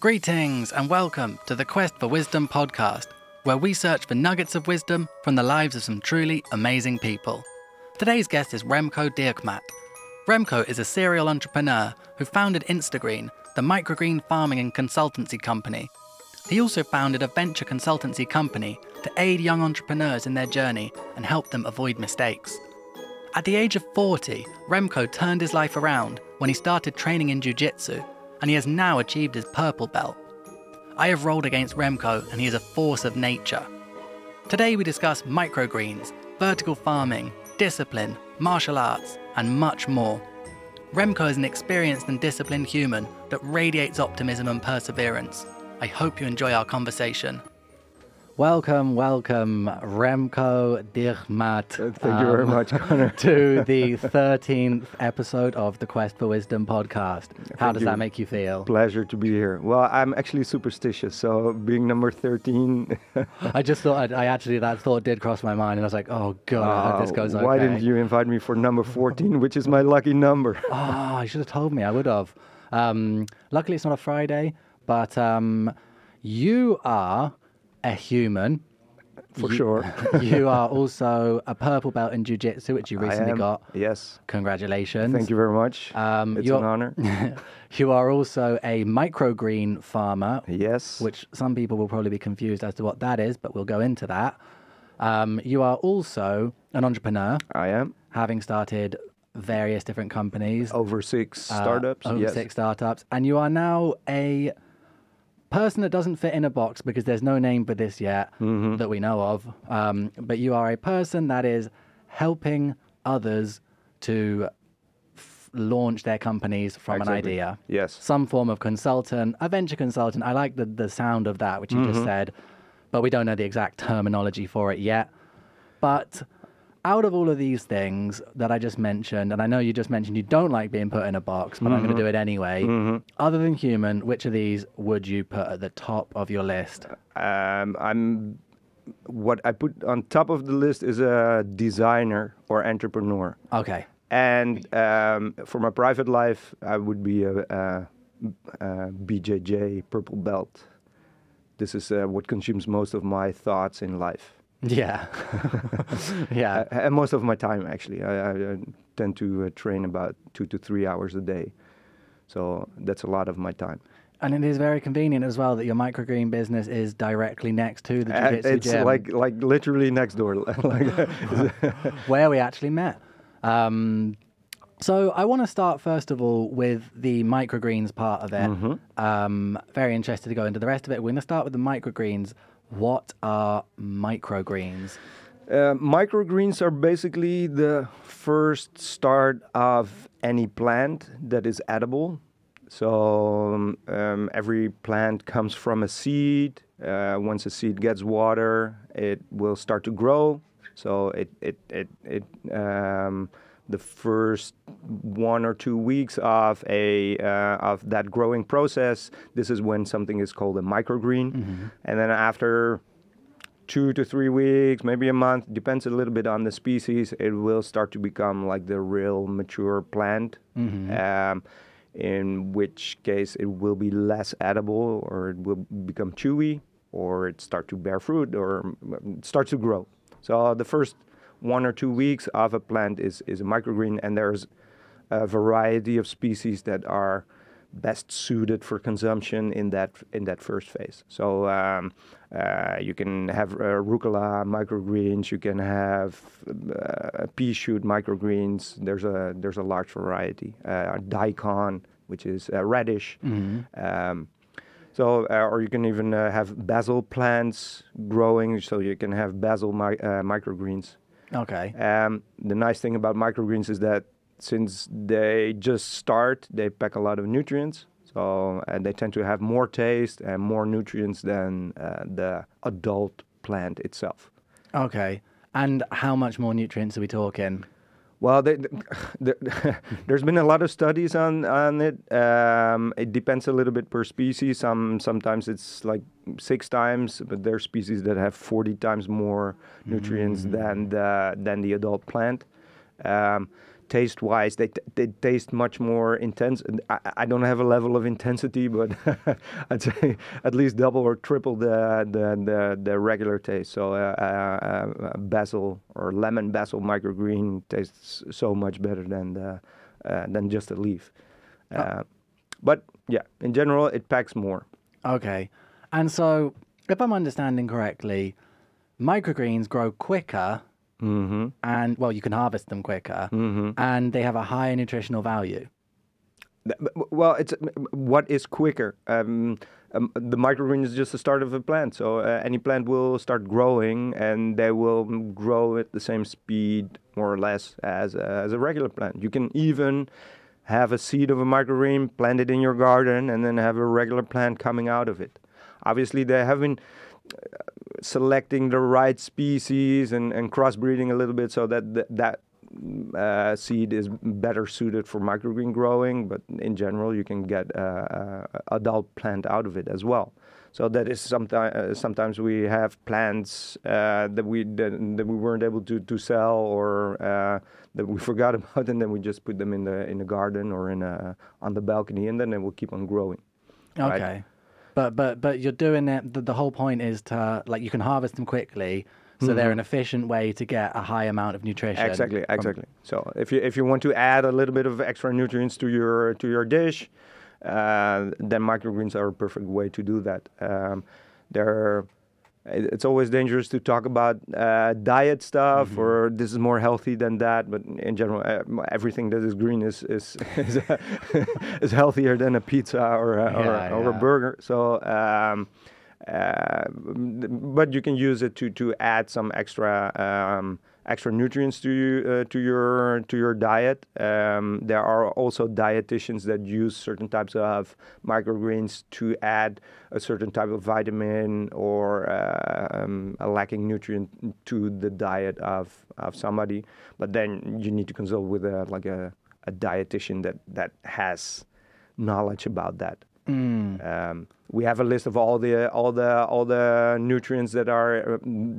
Greetings and welcome to the Quest for Wisdom podcast, where we search for nuggets of wisdom from the lives of some truly amazing people. Today's guest is Remko Dirkmaat. Remko is a serial entrepreneur who founded Instagreen, the microgreen farming and consultancy company. He also founded a venture consultancy company to aid young entrepreneurs in their journey and help them avoid mistakes. At the age of 40, Remko turned his life around when he started training in jiu jitsu and he has now achieved his purple belt. I have rolled against Remko, and he is a force of nature. Today we discuss microgreens, vertical farming, discipline, martial arts, and much more. Remko is an experienced and disciplined human that radiates optimism and perseverance. I hope you enjoy our conversation. Welcome, welcome, Remko Dirkmaat. Uh, Thank you very much, Connor. to the 13th episode of the Quest for Wisdom podcast. How Thank does you. that make you feel? Pleasure to be here. Well, I'm actually superstitious, so being number 13. I just thought, I, I actually, that thought did cross my mind, and I was like, oh god, hope this uh, goes okay. Why didn't you invite me for number 14, which is my lucky number? Oh, you should have told me. I would have. Um, luckily, it's not a Friday, but um, you are a human. For You- sure. you are also a purple belt in jiu-jitsu, which you recently got. Yes. Congratulations. Thank you very much. Um, it's an honor. you are also a microgreen farmer, yes. which some people will probably be confused as to what that is, but we'll go into that. Um, you are also an entrepreneur, I am. having started various different companies. Over six uh, startups. over yes. six startups, and you are now a person that doesn't fit in a box because there's no name for this yet Mm-hmm. that we know of. Um, but you are a person that is helping others to f- launch their companies from an idea. Yes. Some form of consultant, a venture consultant. I like the, the sound of that, which you Mm-hmm. just said, but we don't know the exact terminology for it yet. But out of all of these things that I just mentioned, and I know you just mentioned you don't like being put in a box, but I'm going to do it anyway. Other than human, which of these would you put at the top of your list? Um, I'm. What I put on top of the list is a designer or entrepreneur. Okay. And um, for my private life, I would be a, a, a BJJ purple belt. This is uh, what consumes most of my thoughts in life, Yeah. yeah. uh, and most of my time actually. I, I, I tend to uh, train about two to three hours a day, so that's a lot of my time. And it is very convenient as well that your microgreen business is directly next to the Uh, jiu-jitsu it's gym like like literally next door. like, where we actually met. Um, so I want to start first of all with the microgreens part of it. Um, very interested to go into the rest of it. We're going to start with the microgreens. What are microgreens? Uh, microgreens are basically the first start of any plant that is edible. So um, um, every plant comes from a seed. Uh, once a seed gets water, it will start to grow. So it it it, it um, the first one or two weeks of a uh, of that growing process. This is when something is called a microgreen, and then after two to three weeks, maybe a month, depends a little bit on the species. It will start to become like the real mature plant, um, in which case it will be less edible or it will become chewy or it start to bear fruit or it starts to grow. So the first one or two weeks of a plant is, is a microgreen and there's a variety of species that are best suited for consumption in that in that first phase. So um, uh, you can have uh, rucola microgreens, you can have uh, pea shoot microgreens. There's a there's a large variety. Uh, daikon, which is uh, radish. Um, so, uh, or you can even uh, have basil plants growing. So you can have basil mi- uh, microgreens. Okay. Um, the nice thing about microgreens is that since they just start, they pack a lot of nutrients. So and they tend to have more taste and more nutrients than uh, the adult plant itself. Okay. And how much more nutrients are we talking? Well, they, the, there's been a lot of studies on on it. Um, it depends a little bit per species. Some sometimes it's like six times, but there are species that have 40 times more nutrients than the than the adult plant. Um, taste wise, they t- they taste much more intense. I, I don't have a level of intensity, but I'd say at least double or triple the the the, the regular taste. So uh, uh, uh, basil or lemon basil microgreen tastes so much better than the, uh, than just a leaf. Uh, but yeah, in general, it packs more. Okay. And so, if I'm understanding correctly, microgreens grow quicker Mm-hmm. and, well, you can harvest them quicker and they have a higher nutritional value. Well, it's what is quicker. Um, um, the microgreen is just the start of a plant, so uh, any plant will start growing, and they will grow at the same speed, more or less, as a, as a regular plant. You can even have a seed of a microgreen planted in your garden, and then have a regular plant coming out of it. Obviously, they have been uh, selecting the right species and, and crossbreeding a little bit so that th- that uh, seed is better suited for microgreen growing, but in general, you can get a, a adult plant out of it as well. So that is sometimes uh, sometimes we have plants uh, that we that, that we weren't able to, to sell or uh, that we forgot about, and then we just put them in the in the garden or in a, on the balcony, and then they will keep on growing. Right. But but but you're doing it. The, the whole point is to like you can harvest them quickly, so they're an efficient way to get a high amount of nutrition. Exactly, exactly. So if you if you want to add a little bit of extra nutrients to your to your dish, uh, then microgreens are a perfect way to do that. Um, they're it's always dangerous to talk about uh, diet stuff or this is more healthy than that. But in general, uh, everything that is green is is is, is healthier than a pizza or a, or, a- Yeah, or a burger. So. Um, uh, but you can use it to, to add some extra um, extra nutrients to you, uh, to your to your diet. Um, there are also dietitians that use certain types of microgreens to add a certain type of vitamin or uh, um, a lacking nutrient to the diet of, of somebody. But then you need to consult with a like a, a dietitian that that has knowledge about that. Um, we have a list of all the all the all the nutrients that are uh,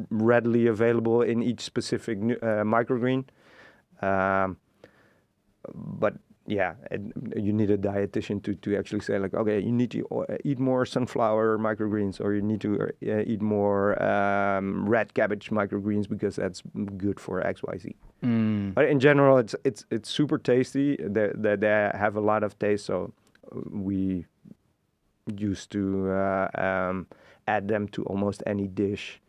readily available in each specific uh, microgreen. Um, but yeah, it, you need a dietitian to, to actually say like, okay, you need to uh, eat more sunflower microgreens, or you need to uh, eat more um, red cabbage microgreens because that's good for X Y Z. Mm. But in general, it's it's it's super tasty. They they, they have a lot of taste, so we used to uh, um, add them to almost any dish.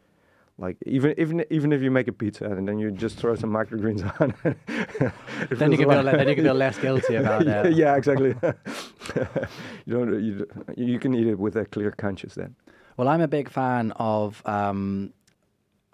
Like even even even if you make a pizza and then you just throw some microgreens on, Then you can feel then you can feel less guilty about yeah, it. yeah, exactly. you don't you, you can eat it with a clear conscience then. Well, I'm a big fan of um,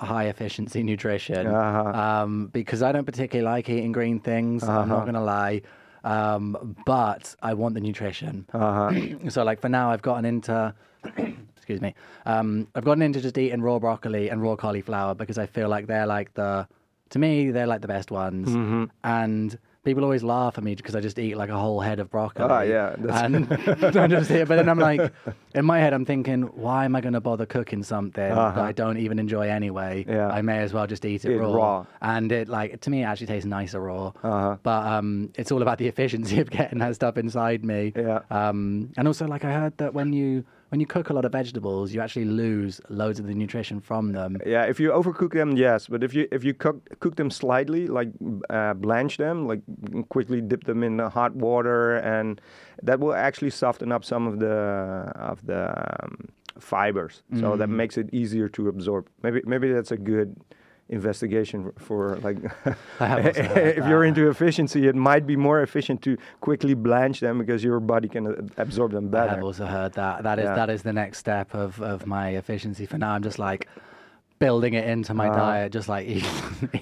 high efficiency nutrition Uh-huh. um, because I don't particularly like eating green things. I'm Uh-huh. not going to lie. Um, but I want the nutrition. Uh-huh. so, like, for now, I've gotten into. excuse me. Um, I've gotten into just eating raw broccoli and raw cauliflower because I feel like they're like the. To me, they're like the best ones. Mm-hmm. And people always laugh at me because I just eat like a whole head of broccoli. Ah, yeah, And I just eat it. But then I'm like, in my head, I'm thinking, why am I going to bother cooking something that I don't even enjoy anyway? Uh-huh. Yeah. I may as well just eat it Eat raw. raw. And it like to me, it actually tastes nicer raw. Uh-huh. But um, it's all about the efficiency of getting that stuff inside me. Yeah. Um, and also, like I heard that when you when you cook a lot of vegetables, you actually lose loads of the nutrition from them. Yeah, if you overcook them, yes. But if you if you cook cook them slightly, like uh, blanch them, like quickly dip them in the hot water, and that will actually soften up some of the of the um, fibers. So that makes it easier to absorb. Maybe maybe that's a good investigation for like I have also heard if you're into efficiency it might be more efficient to quickly blanch them because your body can uh, absorb them better i've also heard that. That is Yeah. that is the next step of, of my efficiency. For now, I'm just like building it into my diet, just like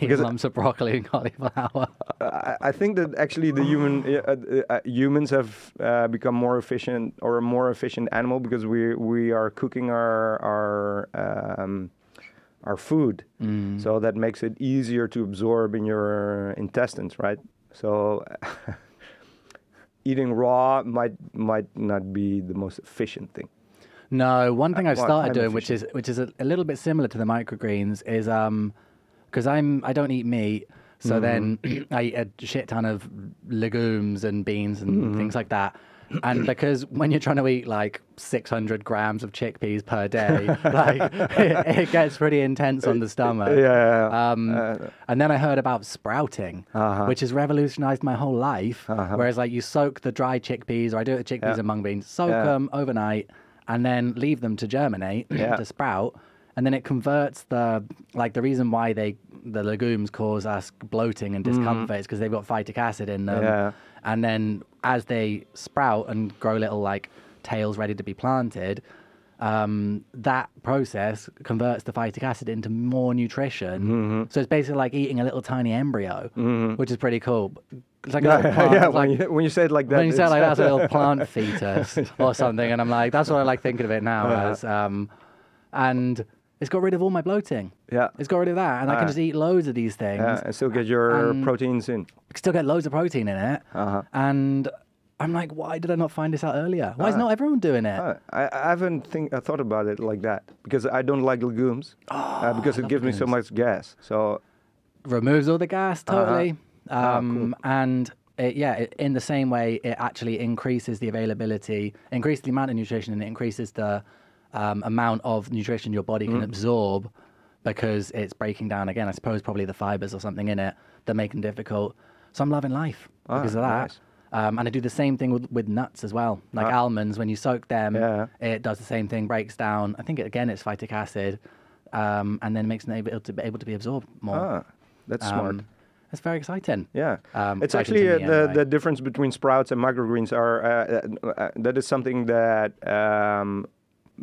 eating. Lumps of broccoli and cauliflower. I, I think that actually the human uh, uh, uh, humans have uh, become more efficient or a more efficient animal because we we are cooking our our um, our food, mm. so that makes it easier to absorb in your intestines, right? So eating raw might might not be the most efficient thing. No, one thing uh, I've started doing, which is which is a, a little bit similar to the microgreens, is um, because I'm I don't eat meat, So mm-hmm. then I eat a shit ton of legumes and beans and mm-hmm. things like that. And because when you're trying to eat like 600 grams of chickpeas per day, like it, it gets pretty intense on the stomach. Yeah. Um, uh, and then I heard about sprouting, uh-huh. which has revolutionized my whole life. Uh-huh. Whereas, like, you soak the dry chickpeas, or I do it with chickpeas Yeah. and mung beans, soak Yeah. them overnight, and then leave them to germinate Yeah. to sprout. And then it converts the like the reason why they the legumes cause us bloating and mm. discomfort is because they've got phytic acid in them. Yeah. And then as they sprout and grow little like tails ready to be planted, um, that process converts the phytic acid into more nutrition. Mm-hmm. So it's basically like eating a little tiny embryo, which is pretty cool. It's like a yeah, plant. yeah, when, like, you, when you say it like that, when you say like that, it's a little plant fetus or something, and I'm like, that's what I like thinking of it now Uh-huh. as. Um, and it's got rid of all my bloating. Yeah. It's got rid of that, and I can Ah. just eat loads of these things. yeah, and still get your and- proteins in. Still get loads of protein in it. Uh-huh. And I'm like, why did I not find this out earlier? Why is not everyone doing it? Uh, I, I haven't think I thought about it like that because I don't like legumes uh, because it gives me so much gas. So removes all the gas totally Ah, um, and it, yeah it, in the same way it actually increases the availability increases the amount of nutrition and it increases the um, amount of nutrition your body Mm. can absorb because it's breaking down again i suppose probably the fibers or something in it that make them difficult so i'm loving life Ah, because of that nice. um, and I do the same thing with, with nuts as well. Like Ah. almonds, when you soak them, Yeah. it does the same thing, breaks down. I think, it, again, it's phytic acid, um, and then makes them able to, be able to be absorbed more. ah, that's smart. Um, It's very exciting. Yeah, Um, it's actually uh, the anyway. the difference between sprouts and microgreens are uh, uh, uh, that is something that um,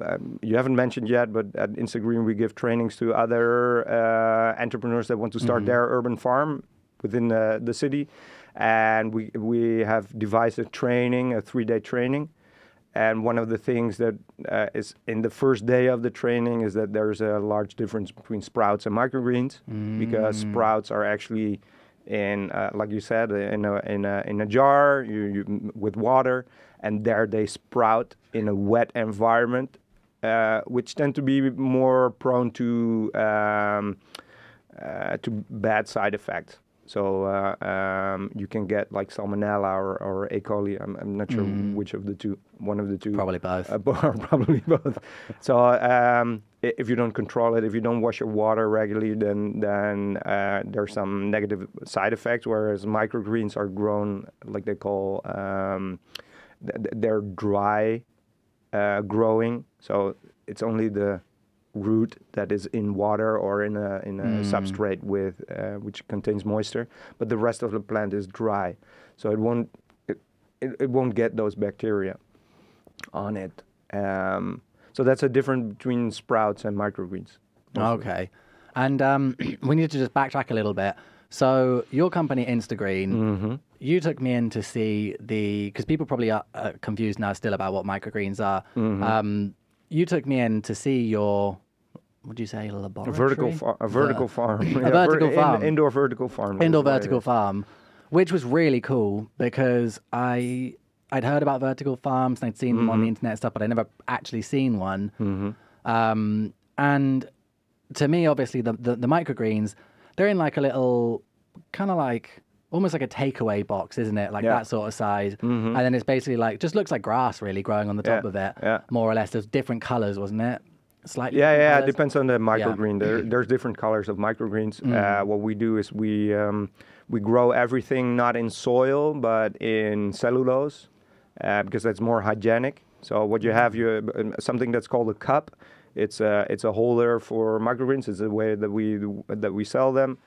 um, you haven't mentioned yet, but at Instagreen we give trainings to other uh, entrepreneurs that want to start Mm-hmm. their urban farm within the, the city, and we we have devised a training, a three day training. And one of the things that uh, is in the first day of the training is that there's a large difference between sprouts and microgreens because sprouts are actually in, uh, like you said, in a, in a, in a jar you, you, with water, and there they sprout in a wet environment, uh, which tend to be more prone to um, uh, to bad side effects. So uh, um, you can get like salmonella or, or E. coli. I'm, I'm not sure which of the two. One of the two. Probably both. Uh, probably both. So um, if you don't control it, if you don't wash your water regularly, then then uh, there's some negative side effects. Whereas microgreens are grown like they call um, th- th- they're dry uh, growing. So it's only the root that is in water or in a in a substrate with uh, which contains moisture, but the rest of the plant is dry, so it won't it, it, it won't get those bacteria on it. Um, so that's a difference between sprouts and microgreens. Okay. And um, we need to just backtrack a little bit. So your company Instagreen, Mm-hmm. You took me in to see the because people probably are uh, confused now still about what microgreens are. Mm-hmm. Um, you took me in to see your what do you say A laboratory? vertical, far, a vertical farm, A vertical farm. indoor vertical farm. indoor is what it vertical is. farm, which was really cool because I I'd heard about vertical farms and I'd seen them on Mm-hmm. the internet and stuff, but I'd never actually seen one. Um, and to me, obviously, the, the the microgreens they're in like a little kind of like almost like a takeaway box, isn't it? Like Yeah. Mm-hmm. that sort of size, and then it's basically like just looks like grass really growing on the top Yeah, of it, yeah. more or less. There's different colors, wasn't it? Slightly. Yeah, yeah, it depends on the microgreen. There, there's different colors of microgreens. Uh, what we do is we um, we grow everything not in soil but in cellulose uh, because that's more hygienic. So what you have, you um, something that's called a cup. It's a it's a holder for microgreens. It's the way that we that we sell them.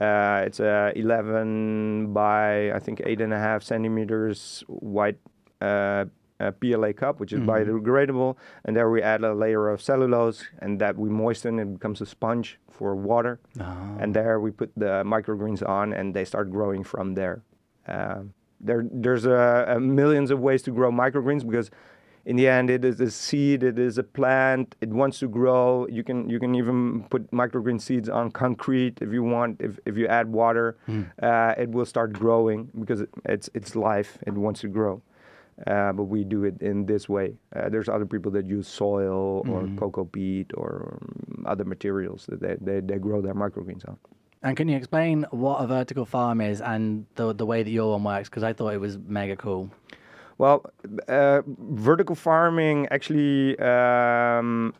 Uh, it's a 11 by I think eight and a half centimeters wide uh, uh, PLA cup, which is biodegradable, and there we add a layer of cellulose, and that we moisten. It becomes a sponge for water, and there we put the microgreens on, and they start growing from there. Um, there, there's uh, uh, millions of ways to grow microgreens because in the end it is a seed it is a plant. It wants to grow you can you can even put microgreen seeds on concrete if you want if, if you add water uh, it will start growing because it, it's it's life it wants to grow uh, but we do it in this way. Uh, there's other people that use soil or cocoa peat or um, other materials that they, they, they grow their microgreens on. And can you explain what a vertical farm is and the the way that your one works? Because I thought it was mega cool. Well, uh, vertical farming actually, um,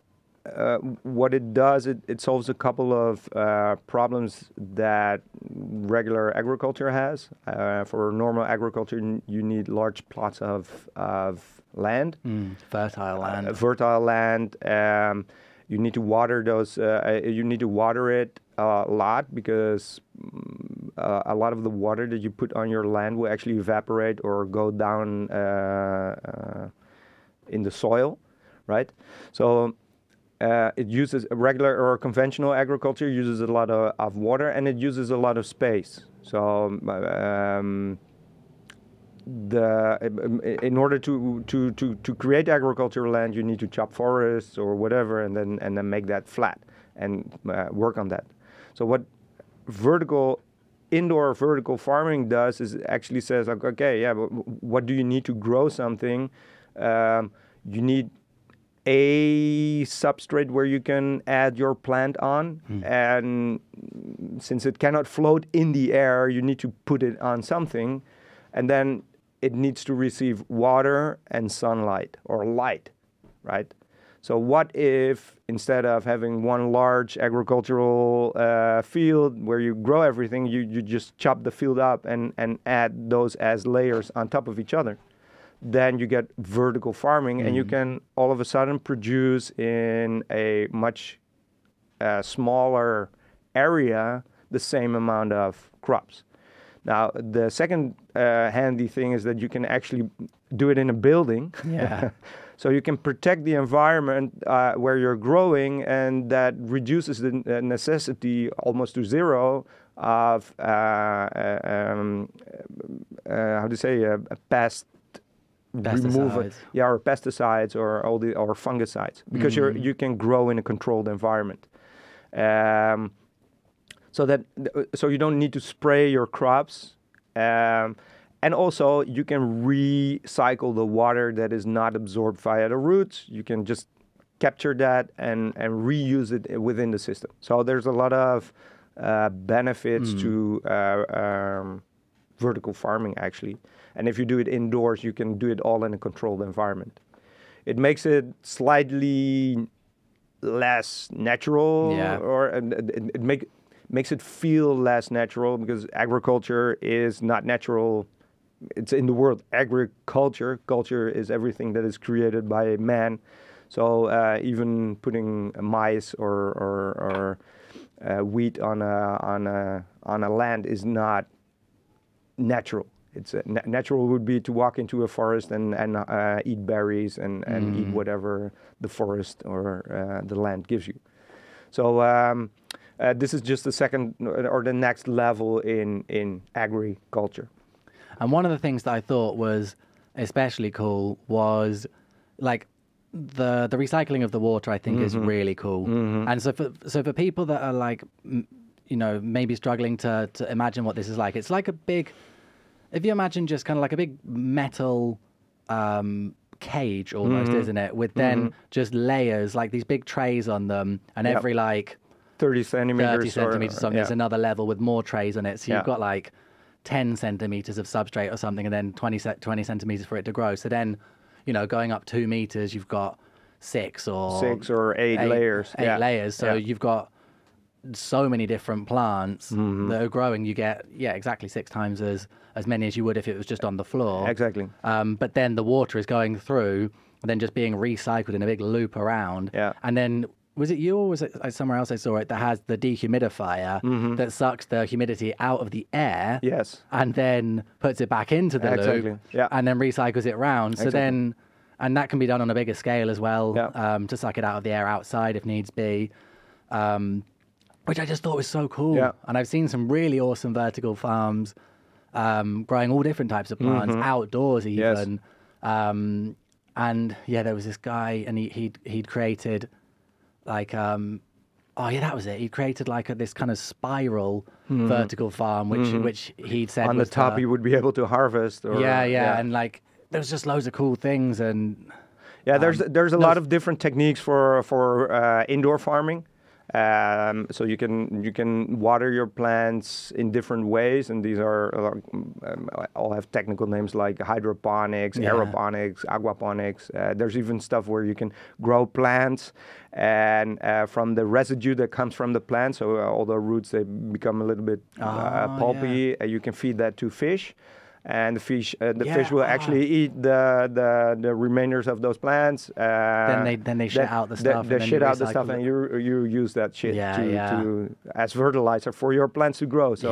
uh, what it does, it, it solves a couple of uh, problems that regular agriculture has. Uh, for normal agriculture, you need large plots of, of land, Mm, fertile land. uh, fertile land. Um, you need to water those. Uh, uh, you need to water it a lot because mm, uh, a lot of the water that you put on your land will actually evaporate or go down uh, uh, in the soil, right? So. Uh, it uses regular or conventional agriculture uses a lot of, of water and it uses a lot of space. So um, the um, in order to, to, to, to create agricultural land, you need to chop forests or whatever, and then and then make that flat and uh, work on that. So what vertical indoor vertical farming does is actually says like, okay, yeah, but what do you need to grow something? Um, you need a substrate where you can add your plant on. And since it cannot float in the air you need to put it on something. And then it needs to receive water and sunlight or light right so what if instead of having one large agricultural uh, field where you grow everything you, you just chop the field up and, and add those as layers on top of each other then you get vertical farming and you can all of a sudden produce in a much uh, smaller area the same amount of crops. Now, the second uh, handy thing is that you can actually do it in a building. Yeah. so you can protect the environment uh, where you're growing, and that reduces the uh, necessity almost to zero of uh, uh, um, uh, how do you say uh, pest removal, yeah, or pesticides or all the or fungicides because you're you can grow in a controlled environment. Um, so that so you don't need to spray your crops, um, and also you can recycle the water that is not absorbed via the roots. You can just capture that and and reuse it within the system. So there's a lot of uh, benefits to uh, um, vertical farming actually. And if you do it indoors, you can do it all in a controlled environment. It makes it slightly less natural, Yeah. or and it, it, it make makes it feel less natural because agriculture is not natural. It's in the world agriculture. Culture is everything that is created by man. So uh, even putting mice or or, or uh, wheat on a on a on a land is not natural. It's uh, na- natural would be to walk into a forest and and uh, eat berries and and eat whatever the forest or uh, the land gives you. So um, uh, this is just the second or the next level in in agriculture. And one of the things that I thought was especially cool was like the the recycling of the water. I think is mm-hmm. really cool. Mm-hmm. And so for so for people that are like, m- you know, maybe struggling to to imagine what this is like, it's like a big. If you imagine just kind of like a big metal um, cage almost, mm-hmm. isn't it? With then just layers, like these big trays on them, and Yep. every like 30 centimeters 30 centimeters or something. There's yeah. another level with more trays on it. So you've got like 10 centimeters of substrate or something, and then 20, 20 centimeters for it to grow. So then, you know, going up two meters, you've got six or Six or eight layers, Eight yeah. layers. So Yeah. you've got so many different plants Mm-hmm. that are growing. You get, yeah, exactly six times as, as many as you would if it was just on the floor. Exactly. Um, but then the water is going through and then just being recycled in a big loop around. Yeah. And then was it you or was it uh, somewhere else I saw it that has the dehumidifier that sucks the humidity out of the air Mm-hmm. Yes. and then puts it back into the Exactly, loop yeah. and then recycles it round. So Exactly. then, and that can be done on a bigger scale as well Yeah. um, to suck it out of the air outside if needs be. Um, which I just thought was so cool. Yeah. And I've seen some really awesome vertical farms um, growing all different types of plants outdoors Mm-hmm. Yes. even. Um, and yeah, there was this guy, and he, he'd he'd created like um, oh yeah, that was it. He created like a, this kind of spiral vertical farm, which which he'd said. On the top, to- you would be able to harvest. Or, yeah, yeah, and like there was just loads of cool things, and Yeah, there's Um, there's a no, lot of different techniques for for uh, indoor farming. Um, so you can you can water your plants in different ways, and these are uh, um, all have technical names like hydroponics, Yeah. aeroponics, aquaponics. Uh, there's even stuff where you can grow plants, and uh, from the residue that comes from the plant, so uh, all the roots they become a little bit uh, Ah, pulpy. Uh, you can feed that to fish. And the fish, uh, the Yeah, fish will ah. actually eat the, the the remainders of those plants. Uh, Then they- then they shit out the stuff They then shit out the stuff, and you you use that shit Yeah, to, yeah. to as fertilizer for your plants to grow. So,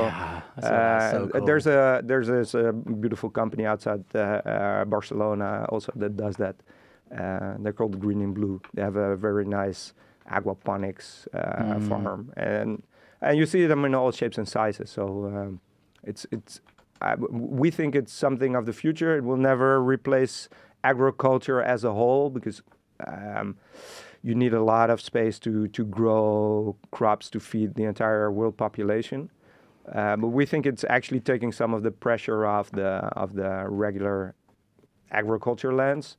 that's so uh, cool. there's a there's this uh, beautiful company outside uh, uh, Barcelona also that does that. Uh, they're called Green and Blue. They have a very nice aquaponics uh, Mm. farm, and and you see them in all shapes and sizes. So um, it's it's W we think it's something of the future. It will never replace agriculture as a whole because um, you need a lot of space to to grow crops to feed the entire world population. Uh, but we think it's actually taking some of the pressure off the of the regular agriculture lands.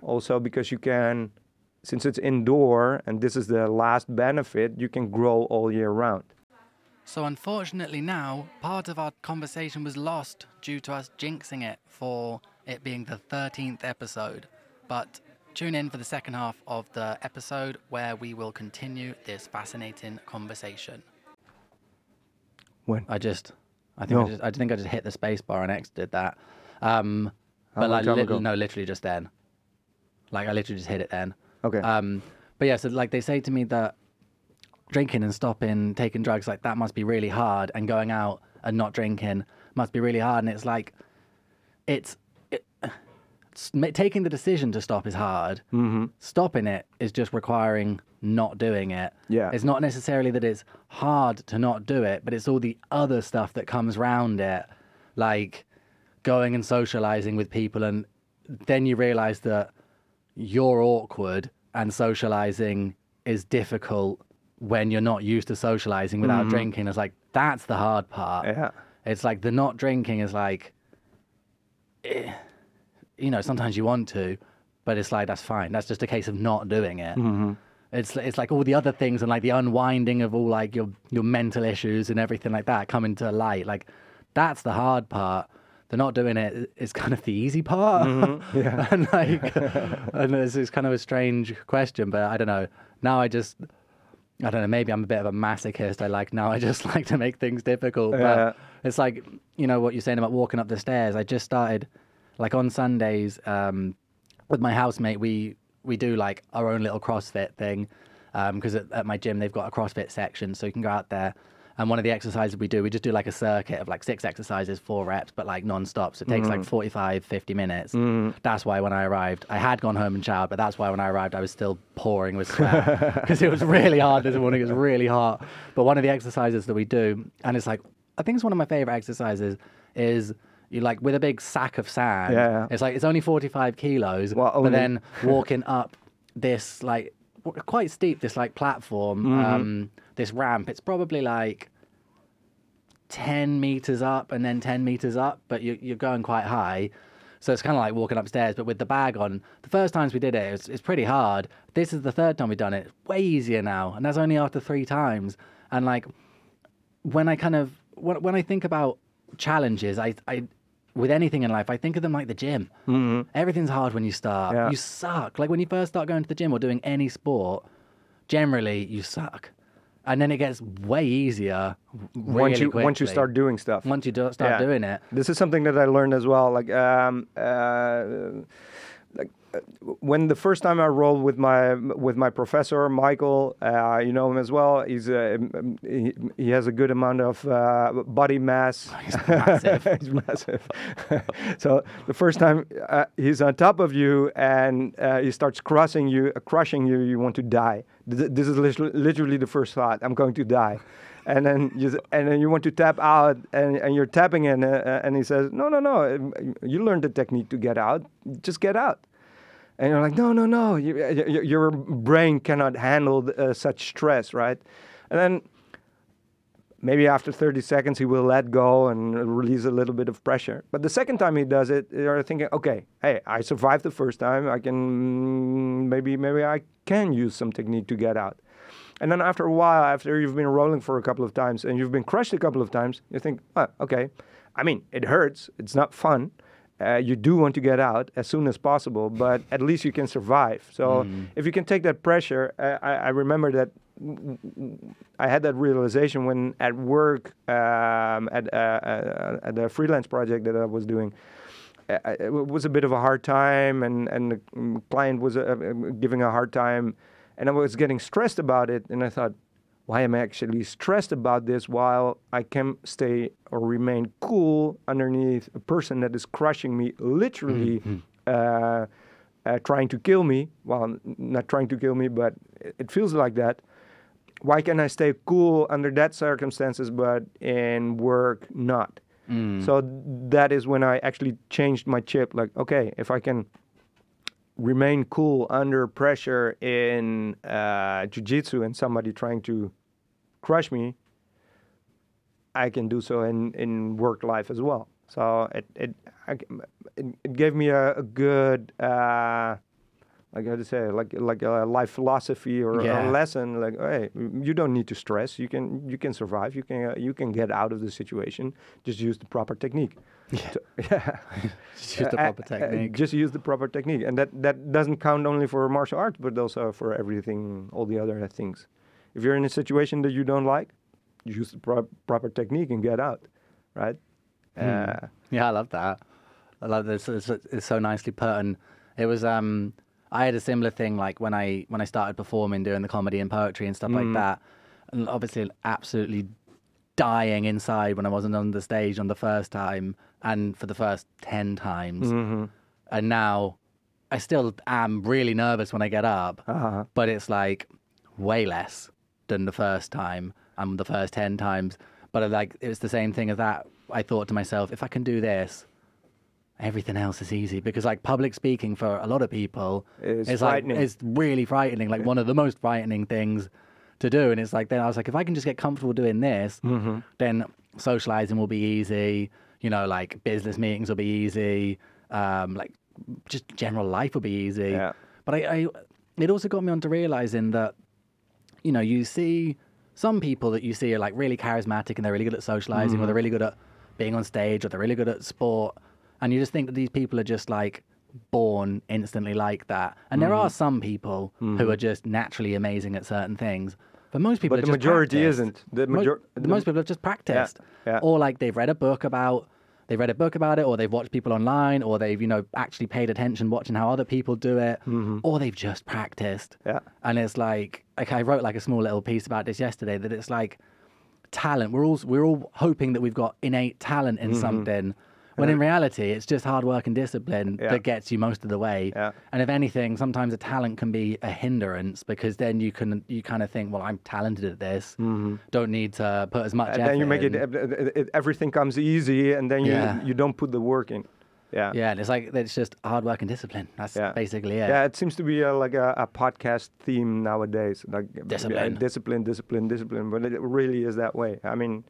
Also because you can, since it's indoor and this is the last benefit, you can grow all year round. So, unfortunately, now part of our conversation was lost due to us jinxing it for it being the 13th episode. But tune in for the second half of the episode where we will continue this fascinating conversation. When? I just, I think, I, just, I think I just hit the space bar and exited that. Um, but like, time lit- no, literally just then. Like, I literally just hit it then. Okay. Um, but yeah, so like they say to me that drinking and stopping, taking drugs, like that must be really hard, and going out and not drinking must be really hard. And it's like, it's, it, s- ma- taking the decision to stop is hard. mm-hmm. Stopping it is just requiring not doing it. Yeah. It's not necessarily that it's hard to not do it, but it's all the other stuff that comes round it, like going and socializing with people, and then you realize that you're awkward and socializing is difficult when you're not used to socializing without mm. drinking. It's like that's the hard part. Yeah. It's like the not drinking is like, eh, you know, sometimes you want to, but it's like that's fine. That's just a case of not doing it. Mm-hmm. It's it's like all the other things and like the unwinding of all like your your mental issues and everything like that coming to light. Like that's the hard part. The not doing it is kind of the easy part. Mm-hmm. Yeah. and like, and it's, it's kind of a strange question, but I don't know. Now I just, I don't know. Maybe I'm a bit of a masochist. I like now. I just like to make things difficult. Yeah. But it's like you know what you're saying about walking up the stairs. I just started, like on Sundays, um, with my housemate. We we do like our own little CrossFit thing, because at, at my gym they've got a CrossFit section, so you can go out there. And one of the exercises we do, we just do like a circuit of like six exercises, four reps, but like non-stop. So it takes like 45, 50 minutes. That's why when I arrived, I had gone home and showered, but that's why when I arrived, I was still pouring with sweat because it was really hard this morning. It was really hot. But one of the exercises that we do, and it's like, I think it's one of my favorite exercises, is you like with a big sack of sand. Yeah. It's like, it's only 45 kilos, Well, but then walking up this like quite steep, this like platform, Mm-hmm. um, this ramp. It's probably like 10 meters up and then 10 meters up, but you, you're going quite high. So it's kind of like walking upstairs, but with the bag on. The first times we did it, it's, it's pretty hard. This is the third time we've done it. It's way easier now. And that's only after three times. And like, when I kind of, when, when I think about challenges, I, I, with anything in life, I think of them like the gym. Mm-hmm. Everything's hard when you start. Yeah. You suck. Like when you first start going to the gym or doing any sport, generally you suck. And then it gets way easier really once you once you start doing stuff. once you do, start Yeah. doing it. This is something that I learned as well. Like, um, uh, like uh, when the first time I rolled with my with my professor Michael, uh, you know him as well. He's uh, um, he, he has a good amount of uh, body mass. He's massive. he's massive. so the first time uh, he's on top of you and uh, he starts crushing you, uh, crushing you, you want to die. Th- This is literally, the first thought. I'm going to die. And then you, and then you want to tap out, and, and you're tapping in, uh, and he says, "No, no, no. um, You learned the technique to get out. Just get out." And you're like, "No, no, no. You, y- your brain cannot handle uh, such stress, right?" And then maybe after 30 seconds he will let go and release a little bit of pressure but the second time he does it you're thinking okay hey i survived the first time i can maybe maybe i can use some technique to get out And then after a while, after you've been rolling for a couple of times and you've been crushed a couple of times, you think, oh, okay. I mean, it hurts. It's not fun. Uh, you do want to get out as soon as possible, but at least you can survive. So if you can take that pressure, uh, I, I remember that I had that realization when at work um, at, uh, uh, at the freelance project that I was doing. I- It was a bit of a hard time, and and the client was uh, giving a hard time, and I was getting stressed about it. And I thought, why am I actually stressed about this while I can stay or remain cool underneath a person that is crushing me, literally uh, uh, trying to kill me? Well, not trying to kill me, but it feels like that why can I stay cool under that circumstances, but in work not? So that is when I actually changed my chip. Like, okay, if I can remain cool under pressure in uh, jujitsu and somebody trying to crush me, I can do so in, in work life as well. So it it I, it, it gave me a, a good uh, like how to say like like a life philosophy or Yeah. a lesson like hey you don't need to stress you can you can survive you can uh, you can get out of the situation just use the proper technique yeah, yeah. Just use the Uh, proper uh, uh, technique. just use the proper technique and that that doesn't count only for martial arts but also for everything all the other things if you're in a situation that you don't like use the pro- proper technique and get out right uh, Yeah, I love that. I love this. It's, it's so nicely put. And it was, um, I had a similar thing like when I when I started performing, doing the comedy and poetry and stuff like that. And obviously, absolutely dying inside when I wasn't on the stage on the first time and for the first ten times. And now, I still am really nervous when I get up, Uh-huh. but it's like way less than the first time and the first 10 times. But like, it was the same thing as that. I thought to myself, if I can do this, everything else is easy because like public speaking for a lot of people It's is like it's really frightening like one of the most frightening things to do and it's like then i was like if i can just get comfortable doing this Mm-hmm. then socializing will be easy you know like business meetings will be easy um like just general life will be easy Yeah. but I, I it also got me onto realizing that you know, you see some people that you see are like really charismatic and they're really good at socializing or they're really good at being on stage or they're really good at sport. And you just think that these people are just like born instantly like that. And there mm-hmm. are some people who are mm-hmm. just naturally amazing at certain things. But most people But the majority practiced. isn't. The major- the the- most people have just practiced. yeah. Or like they've read a book about they've read a book about it or they've watched people online or they've, you know, actually paid attention watching how other people do it. Mm-hmm. Or they've just practiced. Yeah. And it's like, like I wrote like a small little piece about this yesterday that it's like talent. We're all we're all hoping that we've got innate talent Mm-hmm. in something. When in reality, it's just hard work and discipline Yeah. that gets you most of the way. Yeah. And if anything, sometimes a talent can be a hindrance because then you can you kind of think, well, I'm talented at this. Don't need to put as much Mm-hmm. and effort. then you make it, in." it, it, it- everything comes easy and then you Yeah. you don't put the work in yeah Yeah, and it's like it's just hard work and discipline. That's Yeah. basically it. yeah it seems to be a, like a, a podcast theme nowadays like uh, Discipline. discipline discipline discipline but it really is that way i mean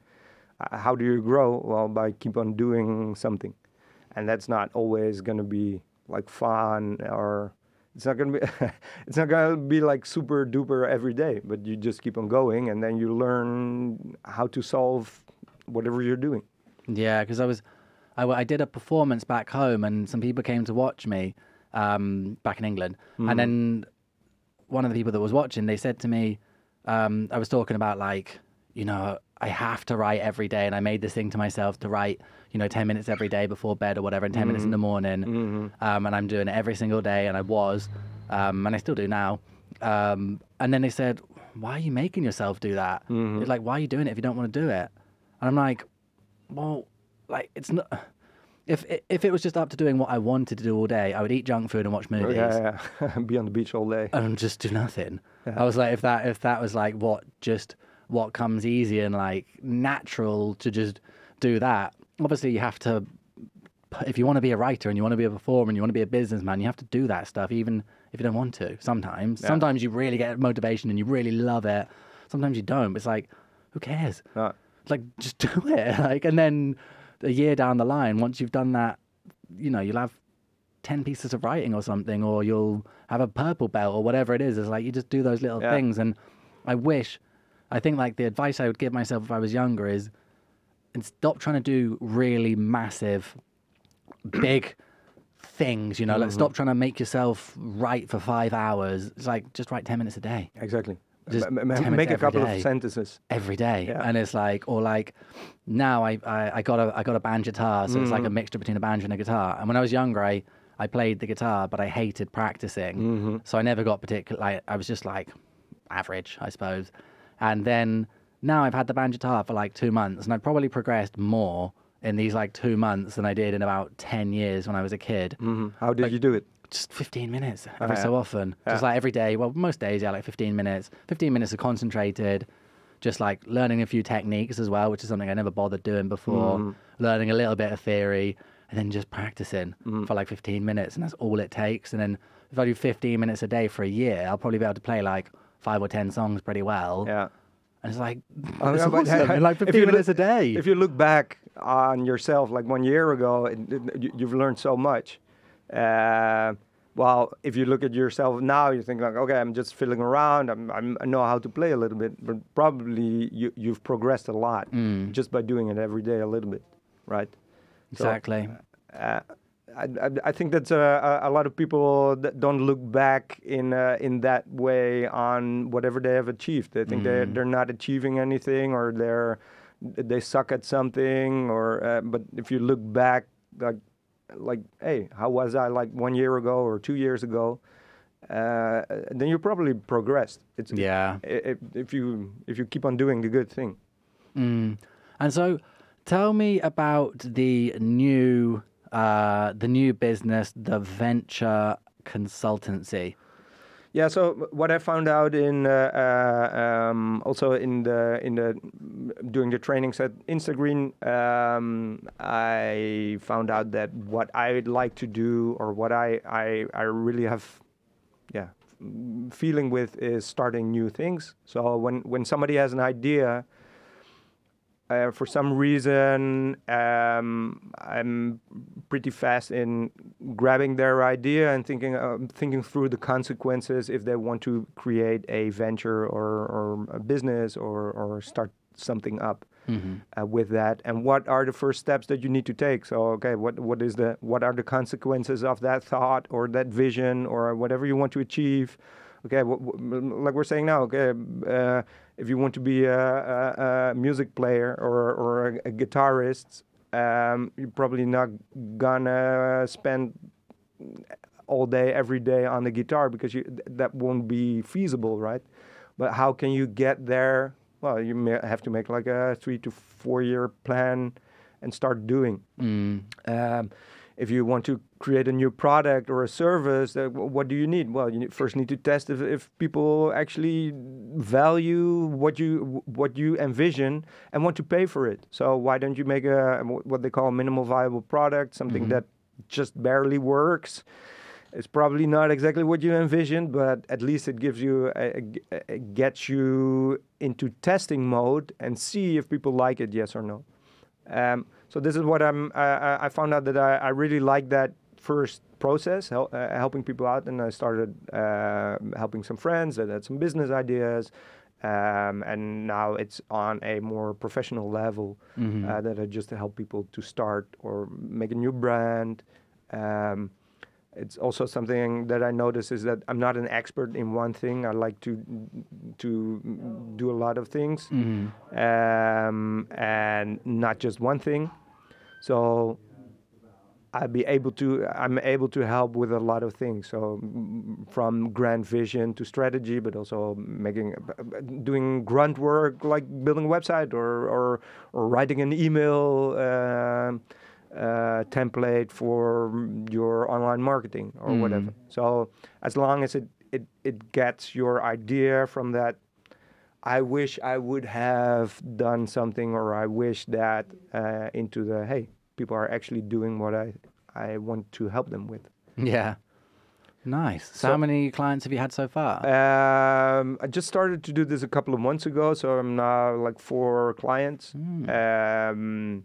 how do you grow? Well by keep on doing something. And that's not always going to be like fun or it's not going to be it's not going to be like super duper every day but you just keep on going and then you learn how to solve whatever you're doing. Yeah, because I was, I, I did a performance back home, and some people came to watch me um, back in England, and then one of the people that was watching, they said to me, um, I was talking about like, you know, I have to write every day, and I made this thing to myself to write, you know, ten minutes every day before bed or whatever, and 10 minutes in the morning, um, and I'm doing it every single day, and I was, um, and I still do now. Um, and then they said, "Why are you making yourself do that? It's like, why are you doing it if you don't want to do it?" And I'm like, well, like it's not. If if it was just up to doing what I wanted to do all day, I would eat junk food and watch movies yeah, yeah. be on the beach all day and just do nothing. I was like, if that if that was like what just what comes easy and like natural to just do that. Obviously, you have to. If you want to be a writer and you want to be a performer and you want to be a businessman, you have to do that stuff, even if you don't want to. Sometimes, sometimes you really get motivation and you really love it. Sometimes you don't. It's like, who cares? No. like just do it like and then a year down the line once you've done that you know you'll have 10 pieces of writing or something or you'll have a purple belt or whatever it is it's like you just do those little Yeah. things and I wish, I think like the advice I would give myself if I was younger is, and stop trying to do really massive, big things. You know, like stop trying to make yourself write for five hours. It's like just write ten minutes a day. Exactly. Just M- make a couple day. of sentences. every day Yeah. and it's like or like now I, I i got a i got a band guitar so it's like a Mm-hmm. mixture between a banjo and a guitar and when i was younger i i played the guitar but i hated practicing Mm-hmm. so i never got particular like i was just like average i suppose and then now i've had the band guitar for like two months and i've probably progressed more in these like two months than i did in about 10 years when i was a kid hmm How did you do it? just 15 minutes every yeah. so often. Just like every day. Well, most days, yeah, like 15 minutes. 15 minutes of concentrated, just like learning a few techniques as well, which is something I never bothered doing before. Mm-hmm. Learning a little bit of theory, and then just practicing Mm-hmm. for like 15 minutes, and that's all it takes. And then if I do 15 minutes a day for a year, I'll probably be able to play like five or 10 songs pretty well. Yeah. And it's like, Oh, it's yeah, awesome, in like if 15 you minutes look- a day. If you look back on yourself, like one year ago, it, it- you- you've learned so much. Uh, well, if you look at yourself now, you think like, okay, I'm just fiddling around. I'm, I'm, I know how to play a little bit, but probably you, you've progressed a lot Mm. just by doing it every day a little bit, right? So, exactly. uh, I, I, I think that's a, lot of people that don't look back in uh, in that way on whatever they have achieved. They think they're they're not achieving anything or they're they suck at something. Or uh, but if you look back, like like hey, how was I like one year ago or two years ago? Uh, then you probably progressed. It's Yeah. If, if you if you keep on doing the good thing. Mm. And so, tell me about the new uh, the new business, the venture consultancy. Yeah. So what I found out in uh, uh, um, also in the in the doing the trainings at Instagreen, um, I found out that what I'd like to do or what I I, I really have, yeah, feeling with is starting new things. So when when somebody has an idea. Uh, for some reason, um, I'm pretty fast in grabbing their idea and thinking uh, thinking through the consequences if they want to create a venture or, or a business or, or start something up uh, with that. And what are the first steps that you need to take? So okay what what is the what are the consequences of that thought or that vision or whatever you want to achieve okay like we're saying now okay uh, if you want to be a, a, a music player or, or a, a guitarist um, you're probably not gonna spend all day every day on the guitar because you, th- that won't be feasible right? But how can you get there? Well you may have to make like a three to four year plan and start doing. Mm. um, if you want to create a new product or a service, uh, what do you need? Well, you first need to test if, if people actually value what you what you envision and want to pay for it. So why don't you make a what they call a minimal viable product, something that just barely works? It's probably not exactly what you envisioned, but at least it gives you a, a- a- gets you into testing mode and see if people like it, yes or no. Um, so this is what I'm. I I- found out that I, I really like that first process, hel- uh, helping people out, and I started uh, helping some friends that had some business ideas, um, and now it's on a more professional level uh, that I just help people to start or make a new brand. Um, it's also something that I notice is that I'm not an expert in one thing. I like to to do a lot of things, um, and not just one thing. So I'll be able to. I'm able to help with a lot of things. So mm, from grand vision to strategy, but also making, doing grunt work like building a website or or, or writing an email. um uh, template for your online marketing or whatever. So as long as it, it, it gets your idea from that, I wish I would have done something or I wish that uh, into the, hey, people are actually doing what I, I want to help them with. Yeah. Nice. So, how many clients have you had so far? Um, I just started to do this a couple of months ago, so I'm now like four clients. Um,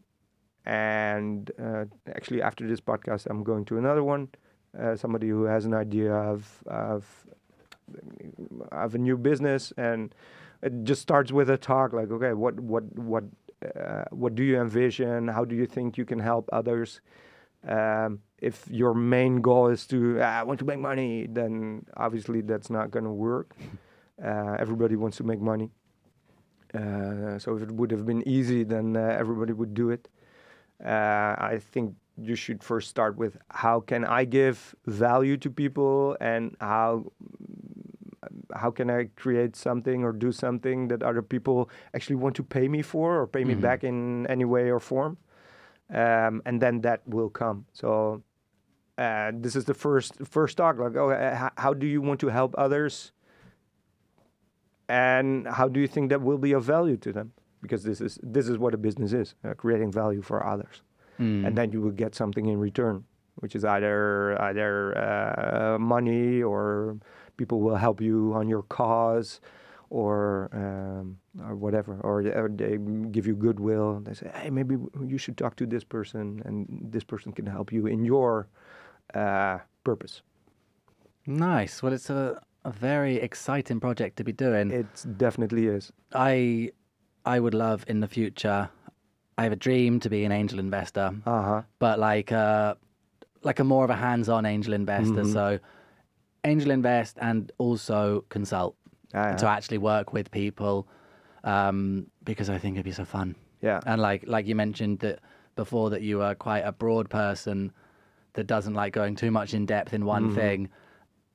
and uh, actually, after this podcast, I'm going to another one. Uh, somebody who has an idea of of of a new business, and it just starts with a talk like okay what what what uh, what do you envision? How do you think you can help others? Um, if your main goal is to ah, I want to make money then obviously that's not going to work. Uh, everybody wants to make money. Uh, so if it would have been easy then uh, everybody would do it. Uh, I think you should first start with how can I give value to people and how how can I create something or do something that other people actually want to pay me for or pay me Mhm. back in any way or form, um, and then that will come. So uh, this is the first first talk. Like, oh, uh, h- how do you want to help others, and how do you think that will be of value to them? Because this is this is what a business is: uh, creating value for others Mm. and then you will get something in return, which is either either uh, money or people will help you on your cause, or um, or whatever, or, they- or they give you goodwill. They say, hey, maybe you should talk to this person, and this person can help you in your uh, purpose. Nice. Well, it's a, a very exciting project to be doing. It definitely is. I I would love in the future. I have a dream to be an angel investor, Uh huh. but like uh like a more of a hands-on angel investor. Mhm. So angel invest and also consult Yeah. to actually work with people um, because I think it'd be so fun. yeah. And like like you mentioned that before that you are quite a broad person that doesn't like going too much in depth in one Mhm. thing.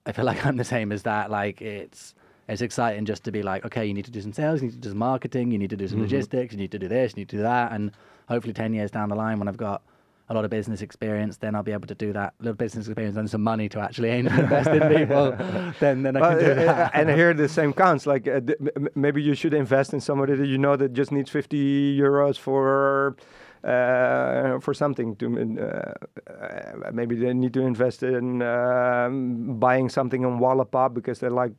I feel like I'm the same as that. Like it's it's exciting just to be like, okay, you need to do some sales, you need to do some marketing, you need to do some Mhm. logistics, you need to do this, you need to do that, and hopefully ten years down the line when I've got a lot of business experience, then I'll be able to do that A little business experience and some money to actually invest in people. Then then I can do uh, that. and here the same counts. Like uh, th- m- m- maybe you should invest in somebody that you know that just needs 50 euros for for something. To uh, uh, maybe they need to invest in um, buying something on Wallapop because they like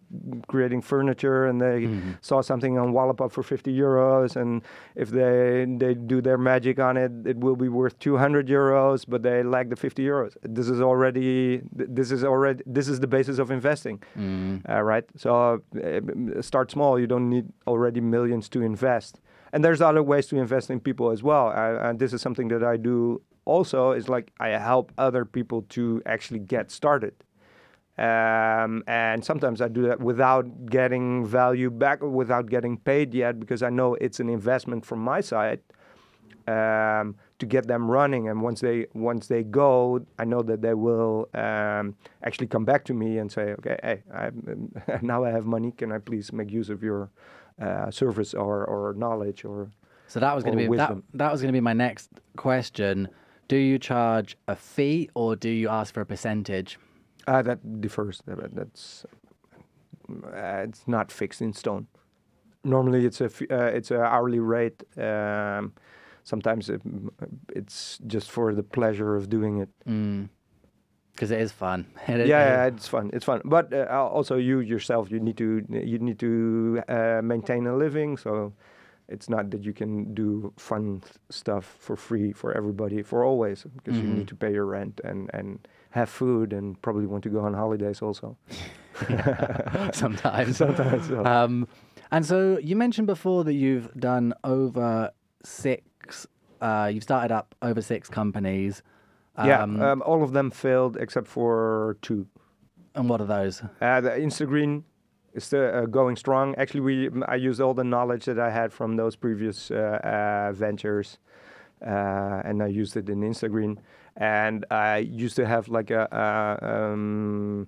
creating furniture and they Mhm. saw something on Wallapop for 50 euros and if they they do their magic on it it will be worth 200 euros but they lack the 50 euros this is already this is already this is the basis of investing Mm. uh, right so uh, start small you don't need already millions to invest and there's other ways to invest in people as well uh, and this is something that i do also is like i help other people to actually get started um, and sometimes I do that without getting value back or without getting paid yet because I know it's an investment from my side um, to get them running. And once they once they go, I know that they will um, actually come back to me and say, "Okay, hey, I'm, now I have money. Can I please make use of your uh, service or, or knowledge or?" So that was going to be that, that was going to be my next question. Do you charge a fee or do you ask for a percentage? Uh, that differs. That's uh, it's not fixed in stone. Normally, it's a f- uh, it's a hourly rate. Um, sometimes it, it's just for the pleasure of doing it. Because it is fun. It Yeah, yeah, it's fun. It's fun. But uh, also, you yourself, you need to you need to uh, maintain a living. So it's not that you can do fun stuff for free for everybody for always because you Mhm. need to pay your rent and and have food and probably want to go on holidays also. sometimes. Sometimes, so. Um, and so you mentioned before that you've done over six. Uh, you've started up over six companies. Yeah, Um, um, all of them failed except for two. and what are those? Uh, the Instagreen is still uh, going strong. Actually, we I used all the knowledge that I had from those previous uh, uh, ventures, uh, and I used it in Instagreen. And I used to have like a, a um,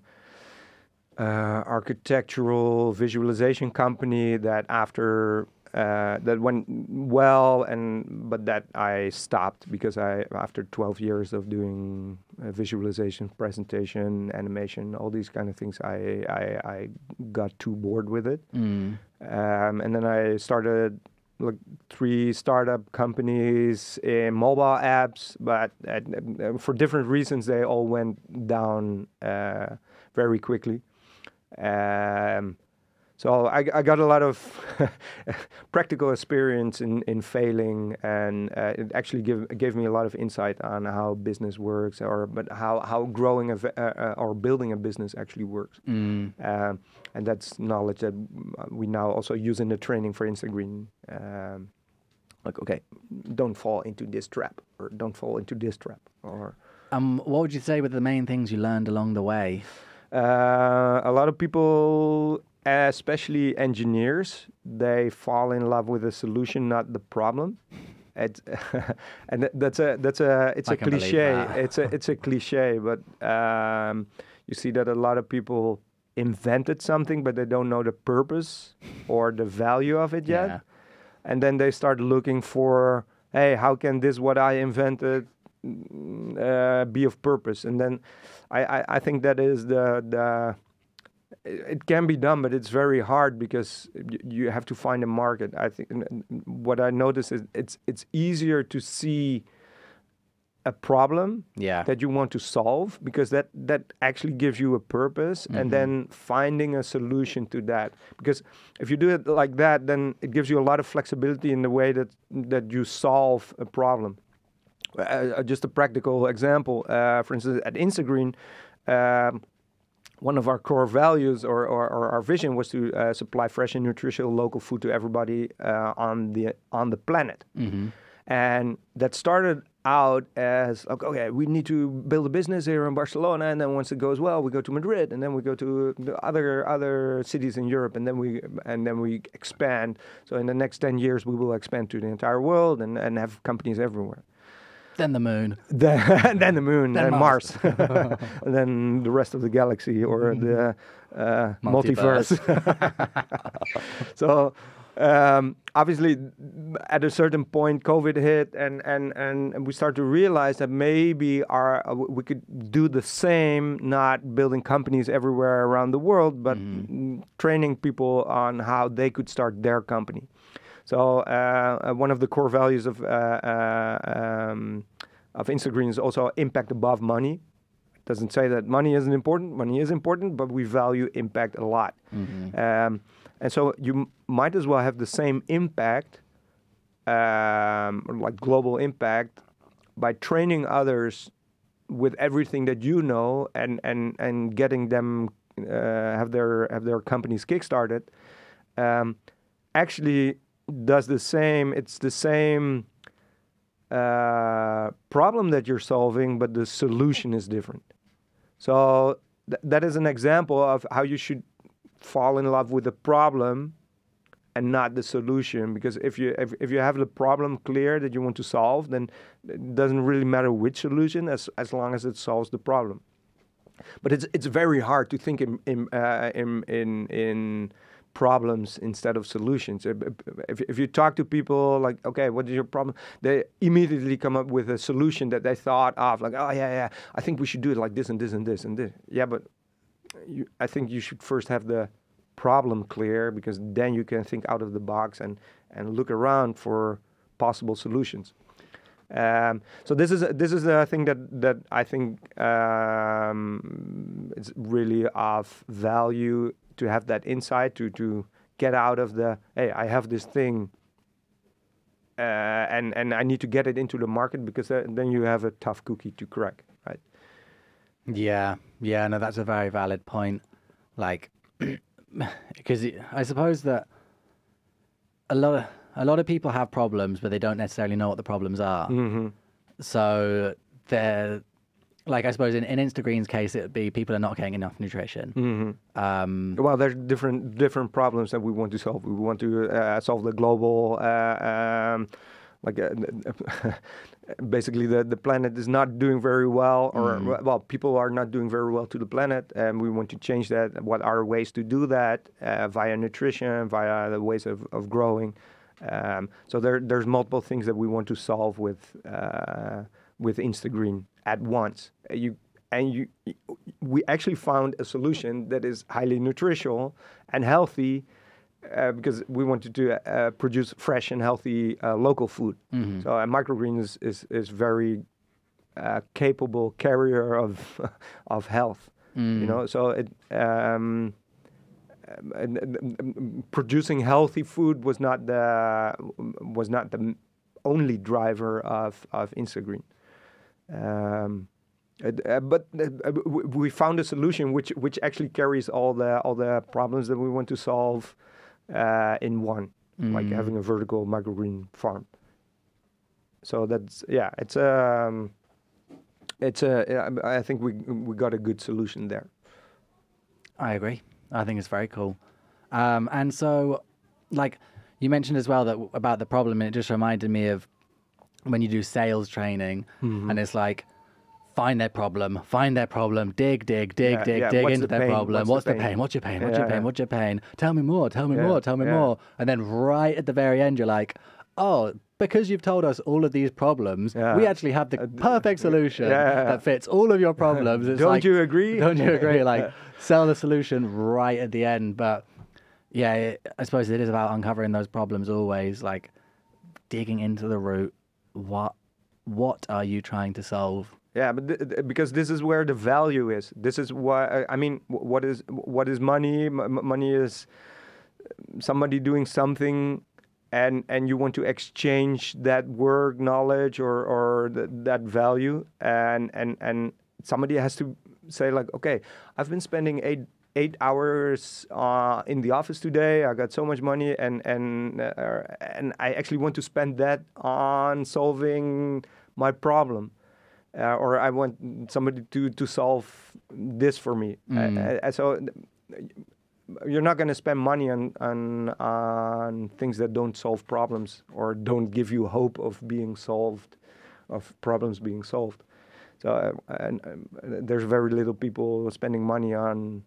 uh, architectural visualization company that after uh, that went well, and but that I stopped because I after 12 years of doing uh, visualization, presentation, animation, all these kind of things, I I, I got too bored with it, Mm. um, and then I started like three startup companies in mobile apps, but uh, uh, for different reasons they all went down uh, very quickly. Um, so I, I got a lot of practical experience in, in failing, and uh, it actually give, gave me a lot of insight on how business works, or but how, how growing a, uh, uh, or building a business actually works. Mm. Um, and that's knowledge that we now also use in the training for Instagreen. Um, like, okay, don't fall into this trap, or don't fall into this trap, or. Um, what would you say were the main things you learned along the way? Uh, a lot of people especially engineers, they fall in love with the solution, not the problem. It's, and that's a that's a it's I a cliche. It's a it's a cliche, but um, you see that a lot of people invented something, but they don't know the purpose or the value of it yet. Yeah. And then they start looking for, hey, how can this what I invented mm, uh, be of purpose? And then I, I, I think that is the the it can be done, but it's very hard because you have to find a market. I think what I notice is it's it's easier to see a problem Yeah. that you want to solve because that that actually gives you a purpose Mm-hmm. and then finding a solution to that because if you do it like that then it gives you a lot of flexibility in the way that that you solve a problem uh, uh, just a practical example uh, for instance at Instagreen um, one of our core values or, or, or our vision was to uh, supply fresh and nutritious local food to everybody uh, on the on the planet Mm-hmm. and that started out as like, okay, we need to build a business here in Barcelona, and then once it goes well, we go to Madrid, and then we go to the other other cities in Europe, and then we and then we expand. So in the next ten years, we will expand to the entire world and, and have companies everywhere. Then the moon. Then, then the moon, Then then Mars. Mars, then the rest of the galaxy or the uh, Multiverse. multiverse. so um, obviously, at a certain point, COVID hit, and and and we start to realize that maybe our uh, we could do the same, not building companies everywhere around the world, but mm, training people on how they could start their company. So uh, uh, one of the core values of uh, um, of Instagreen is also impact above money. Doesn't say that money isn't important. Money is important, but we value impact a lot. Um, and so you m- might as well have the same impact, um, like global impact, by training others with everything that you know and and and getting them uh, have their have their companies kickstarted. Um, actually, does the same. It's the same uh, problem that you're solving, but the solution is different. So th- that is an example of how you should fall in love with the problem and not the solution. Because if you if, if you have the problem clear that you want to solve, then it doesn't really matter which solution as as long as it solves the problem. But it's it's very hard to think in in uh, in, in in problems instead of solutions. If, if, you talk to people like, okay, what is your problem? They immediately come up with a solution that they thought of, like, oh yeah, yeah, I think we should do it like this and this and this and this. Yeah, but you, I think you should first have the problem clear because then you can think out of the box and and look around for possible solutions. Um, so this is this is the thing that that I think um, it's really of value to have that insight to to get out of the hey I have this thing uh, and and I need to get it into the market because then you have a tough cookie to crack right Yeah, yeah, no, that's a very valid point. Like, because I suppose that a lot of a lot of people have problems, but they don't necessarily know what the problems are. mm-hmm. So they're like, I suppose in, in Instagreen's case, it would be people are not getting enough nutrition. Mm-hmm. Um, Well, there's different different problems that we want to solve. We want to uh, solve the global, uh, um, like uh, basically the the planet is not doing very well, or Mm. well, people are not doing very well to the planet, and we want to change that. What are ways to do that uh, via nutrition, via the ways of of growing? Um, so there there's multiple things that we want to solve with uh, with Instagreen at once. You and you we actually found a solution that is highly nutritional and healthy uh, because we wanted to uh, produce fresh and healthy uh, local food. So uh, microgreen is is, is very uh, capable carrier of of health. You know, so it um, and, and, um, producing healthy food was not the was not the only driver of of Instagreen. Um, uh, uh, but uh, uh, we found a solution which which actually carries all the all the problems that we want to solve uh, in one, like Mm. having a vertical microgreen farm. So that's yeah, it's um, it's a I think we we got a good solution there. I agree. I think it's very cool. Um, and so, like you mentioned as well that about the problem, and it just reminded me of when you do sales training, Mm-hmm. and it's like find their problem, find their problem, dig, dig, dig, Yeah, dig, yeah. dig What's into the their pain? problem. What's What's, the pain? pain? What's your pain? What's your pain? yeah. What's your pain? Tell me more. Tell me Yeah, more. Tell me yeah. more. And then right at the very end, you're like, oh. Because you've told us all of these problems, Yeah. we actually have the Uh, perfect solution yeah. that fits all of your problems. It's Don't like- you agree? Don't you agree? Like, sell the solution right at the end. But yeah, it, I suppose it is about uncovering those problems always, like digging into the root. What what are you trying to solve? Yeah, but th- because this is where the value is. This is why I mean, what is what is money? M- money is uh, somebody doing something, and and you want to exchange that work knowledge or or th- that value, and and and somebody has to say like, okay, I've been spending eight eight hours uh, in the office today. I got so much money, and and uh, and I actually want to spend that on solving my problem uh, or I want somebody to to solve this for me. Uh, Mm. uh, so uh, you're not going to spend money on on on things that don't solve problems or don't give you hope of being solved, of problems being solved. So uh, and, um, there's very little people spending money on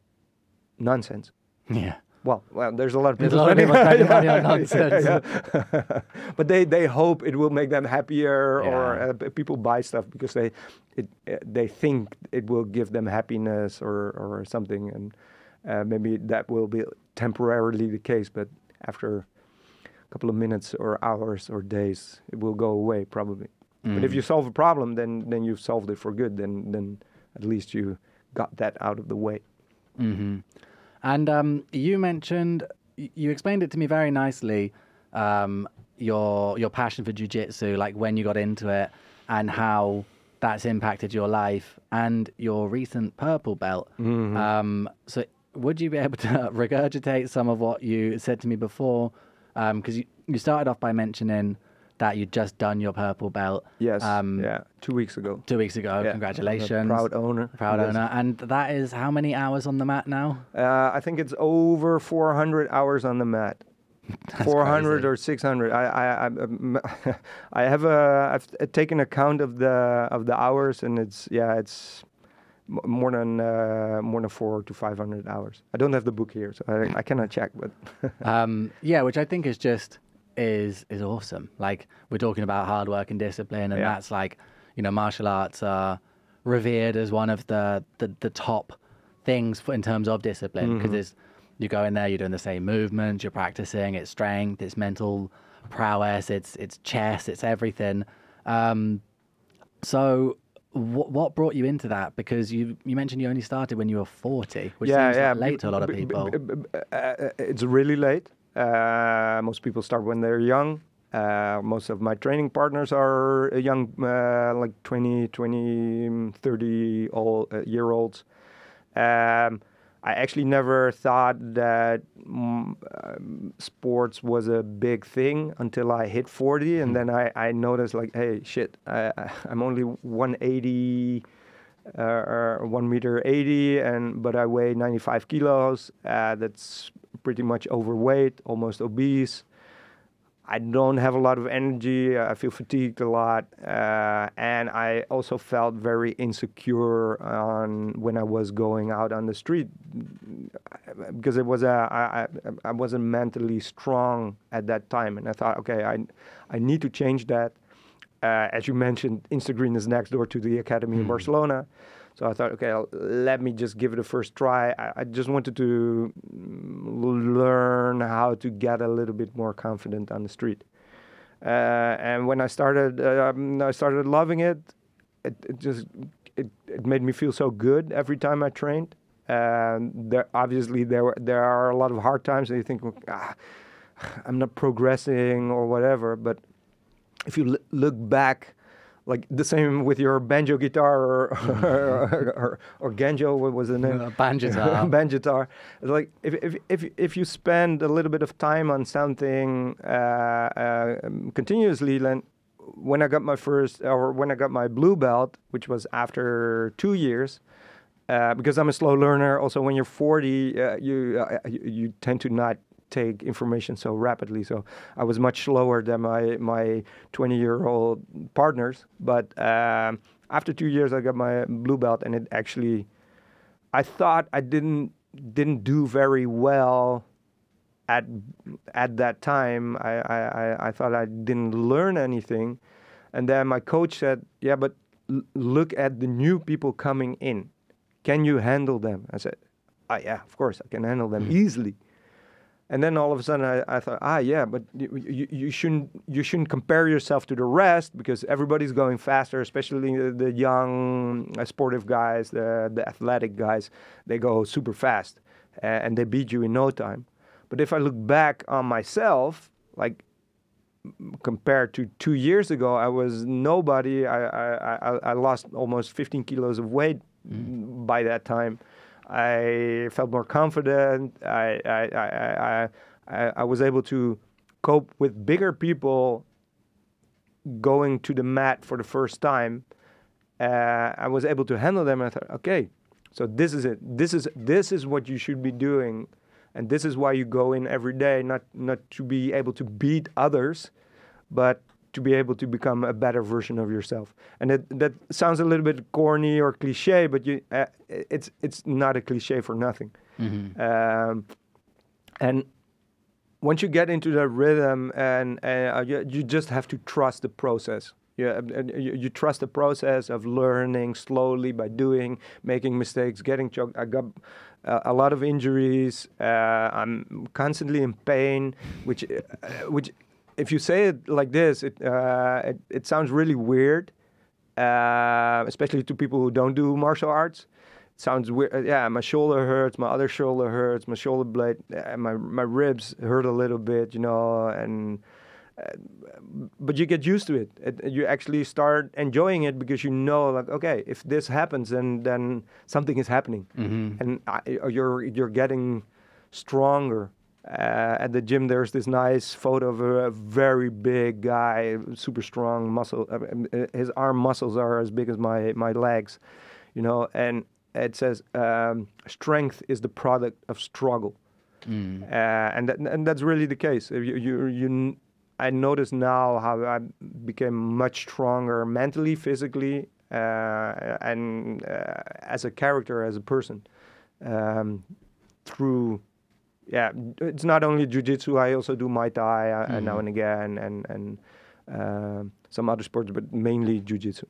nonsense. Yeah. Well, well, there's a lot of people a lot of spending spending money on nonsense. yeah. but they, they hope it will make them happier, or uh, people buy stuff because they it uh, they think it will give them happiness or or something, and uh, maybe that will be temporarily the case, but after a couple of minutes or hours or days, it will go away probably. But if Mm. you solve a problem, then then you've solved it for good. Then then at least you got that out of the way. hmm And um, you mentioned, you explained it to me very nicely, um, your your passion for jujitsu, like when you got into it, and how that's impacted your life and your recent purple belt. Um, so, would you be able to regurgitate some of what you said to me before? Because you, you started off by mentioning that you'd just done your purple belt. Yes. Um, yeah. Two weeks ago. Two weeks ago. Yeah, Congratulations. Proud owner. Proud Yes. owner. And that is how many hours on the mat now? Uh, I think it's over 400 hours on the mat. 400 crazy. or 600. I I I, I have a I've taken account of the of the hours and it's yeah it's more than uh, more than four to 500 hours. I don't have the book here, so I, I cannot check. But um, yeah, which I think is just is is awesome. Like we're talking about hard work and discipline, and Yeah. that's like you know martial arts are revered as one of the the, the top things for, in terms of discipline because it's you go in there, you're doing the same movements, you're practicing, it's strength, it's mental prowess, it's it's chess, it's everything. Um, so. What, what brought you into that? Because you you mentioned you only started when you were forty, which yeah, seems yeah. late to a lot of people. uh, uh, it's really late. Uh, most people start when they're young. Uh, most of my training partners are uh, young, uh, like 20, 20, mm, 30 old, uh, year olds. Um, I actually never thought that um, sports was a big thing until I hit 40, and then I, I noticed like, hey, shit, I, I'm only 180 uh, or one meter 80 and but i weigh 95 kilos uh, that's pretty much overweight almost obese. I don't have a lot of energy. I feel fatigued a lot uh, and i also felt very insecure on when i was going out on the street because it was a I, I, I wasn't mentally strong at that time and i thought okay i i need to change that. Uh, as you mentioned, Instagreen is next door to the academy in Barcelona. So I thought, okay, let me just give it a first try. I, I just wanted to mm, learn how to get a little bit more confident on the street. Uh, and when I started, um, I started loving it. It, it just it, it made me feel so good every time I trained. And there obviously there were- there are a lot of hard times, and you think, ah, I'm not progressing or whatever. But if you l- look back, like the same with your banjo guitar or or, or, or Genjo, what was the name? Uh, banjo-tar. banjo-tar. Like if, if if if you spend a little bit of time on something uh, uh, continuously, then when I got my first or when I got my blue belt, which was after two years. Uh, because I'm a slow learner. Also, when you're 40, uh, you, uh, you you tend to not take information so rapidly. So I was much slower than my my 20 year old partners. But um, after two years, I got my blue belt, and it actually, I thought I didn't didn't do very well at at that time. I I, I, thought I didn't learn anything, and then my coach said, "Yeah, but l- look at the new people coming in. Can you handle them?" I said, "Ah, yeah, of course I can handle them easily." And then all of a sudden I, I thought, ah, yeah, but you, you, you shouldn't you shouldn't compare yourself to the rest because everybody's going faster, especially the, the young uh, sportive guys, the the athletic guys. They go super fast uh, and they beat you in no time. But if I look back on myself, like compared to two years ago, I was nobody. I I, I, I lost almost 15 kilos of weight by that time. I felt more confident. I I, I, I, I, was able to cope with bigger people going to the mat for the first time. Uh, I was able to handle them. And I thought, okay, so this is it. This is this is what you should be doing, and this is why you go in every day, not not to be able to beat others, but to be able to become a better version of yourself. And that that sounds a little bit corny or cliche, but you uh, it's it's not a cliche for nothing. Um, and once you get into that rhythm, and uh, you, you just have to trust the process. Yeah, you, you trust the process of learning slowly by doing, making mistakes, getting choked. I got uh, a lot of injuries. Uh, I'm constantly in pain, which, uh, which, if you say it like this, it uh, it, it sounds really weird, uh, especially to people who don't do martial arts. It sounds weird. Uh, yeah, my shoulder hurts, my other shoulder hurts, my shoulder blade, uh, my my ribs hurt a little bit, you know, and uh, but you get used to it. it. You actually start enjoying it because you know, like, okay, if this happens, then then something is happening, and I, you're you're getting stronger. Uh, at the gym, there's this nice photo of a, very big guy, super strong muscle. uh, his arm muscles are as big as my my legs, you know, and it says um, strength is the product of struggle. Uh, and that, and that's really the case. If You, you, you, n- I notice now how I became much stronger mentally, physically, uh, and uh, as a character, as a person, um, through. Yeah, it's not only jujitsu. I also do Muay Thai uh, uh, now and again, and and um some other sports, but mainly jujitsu.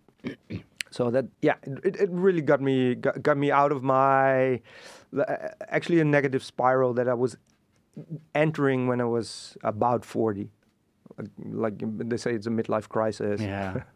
so that yeah, it, it really got me got, got me out of my uh, actually a negative spiral that I was entering when I was about 40. Like, like they say, it's a midlife crisis. Yeah.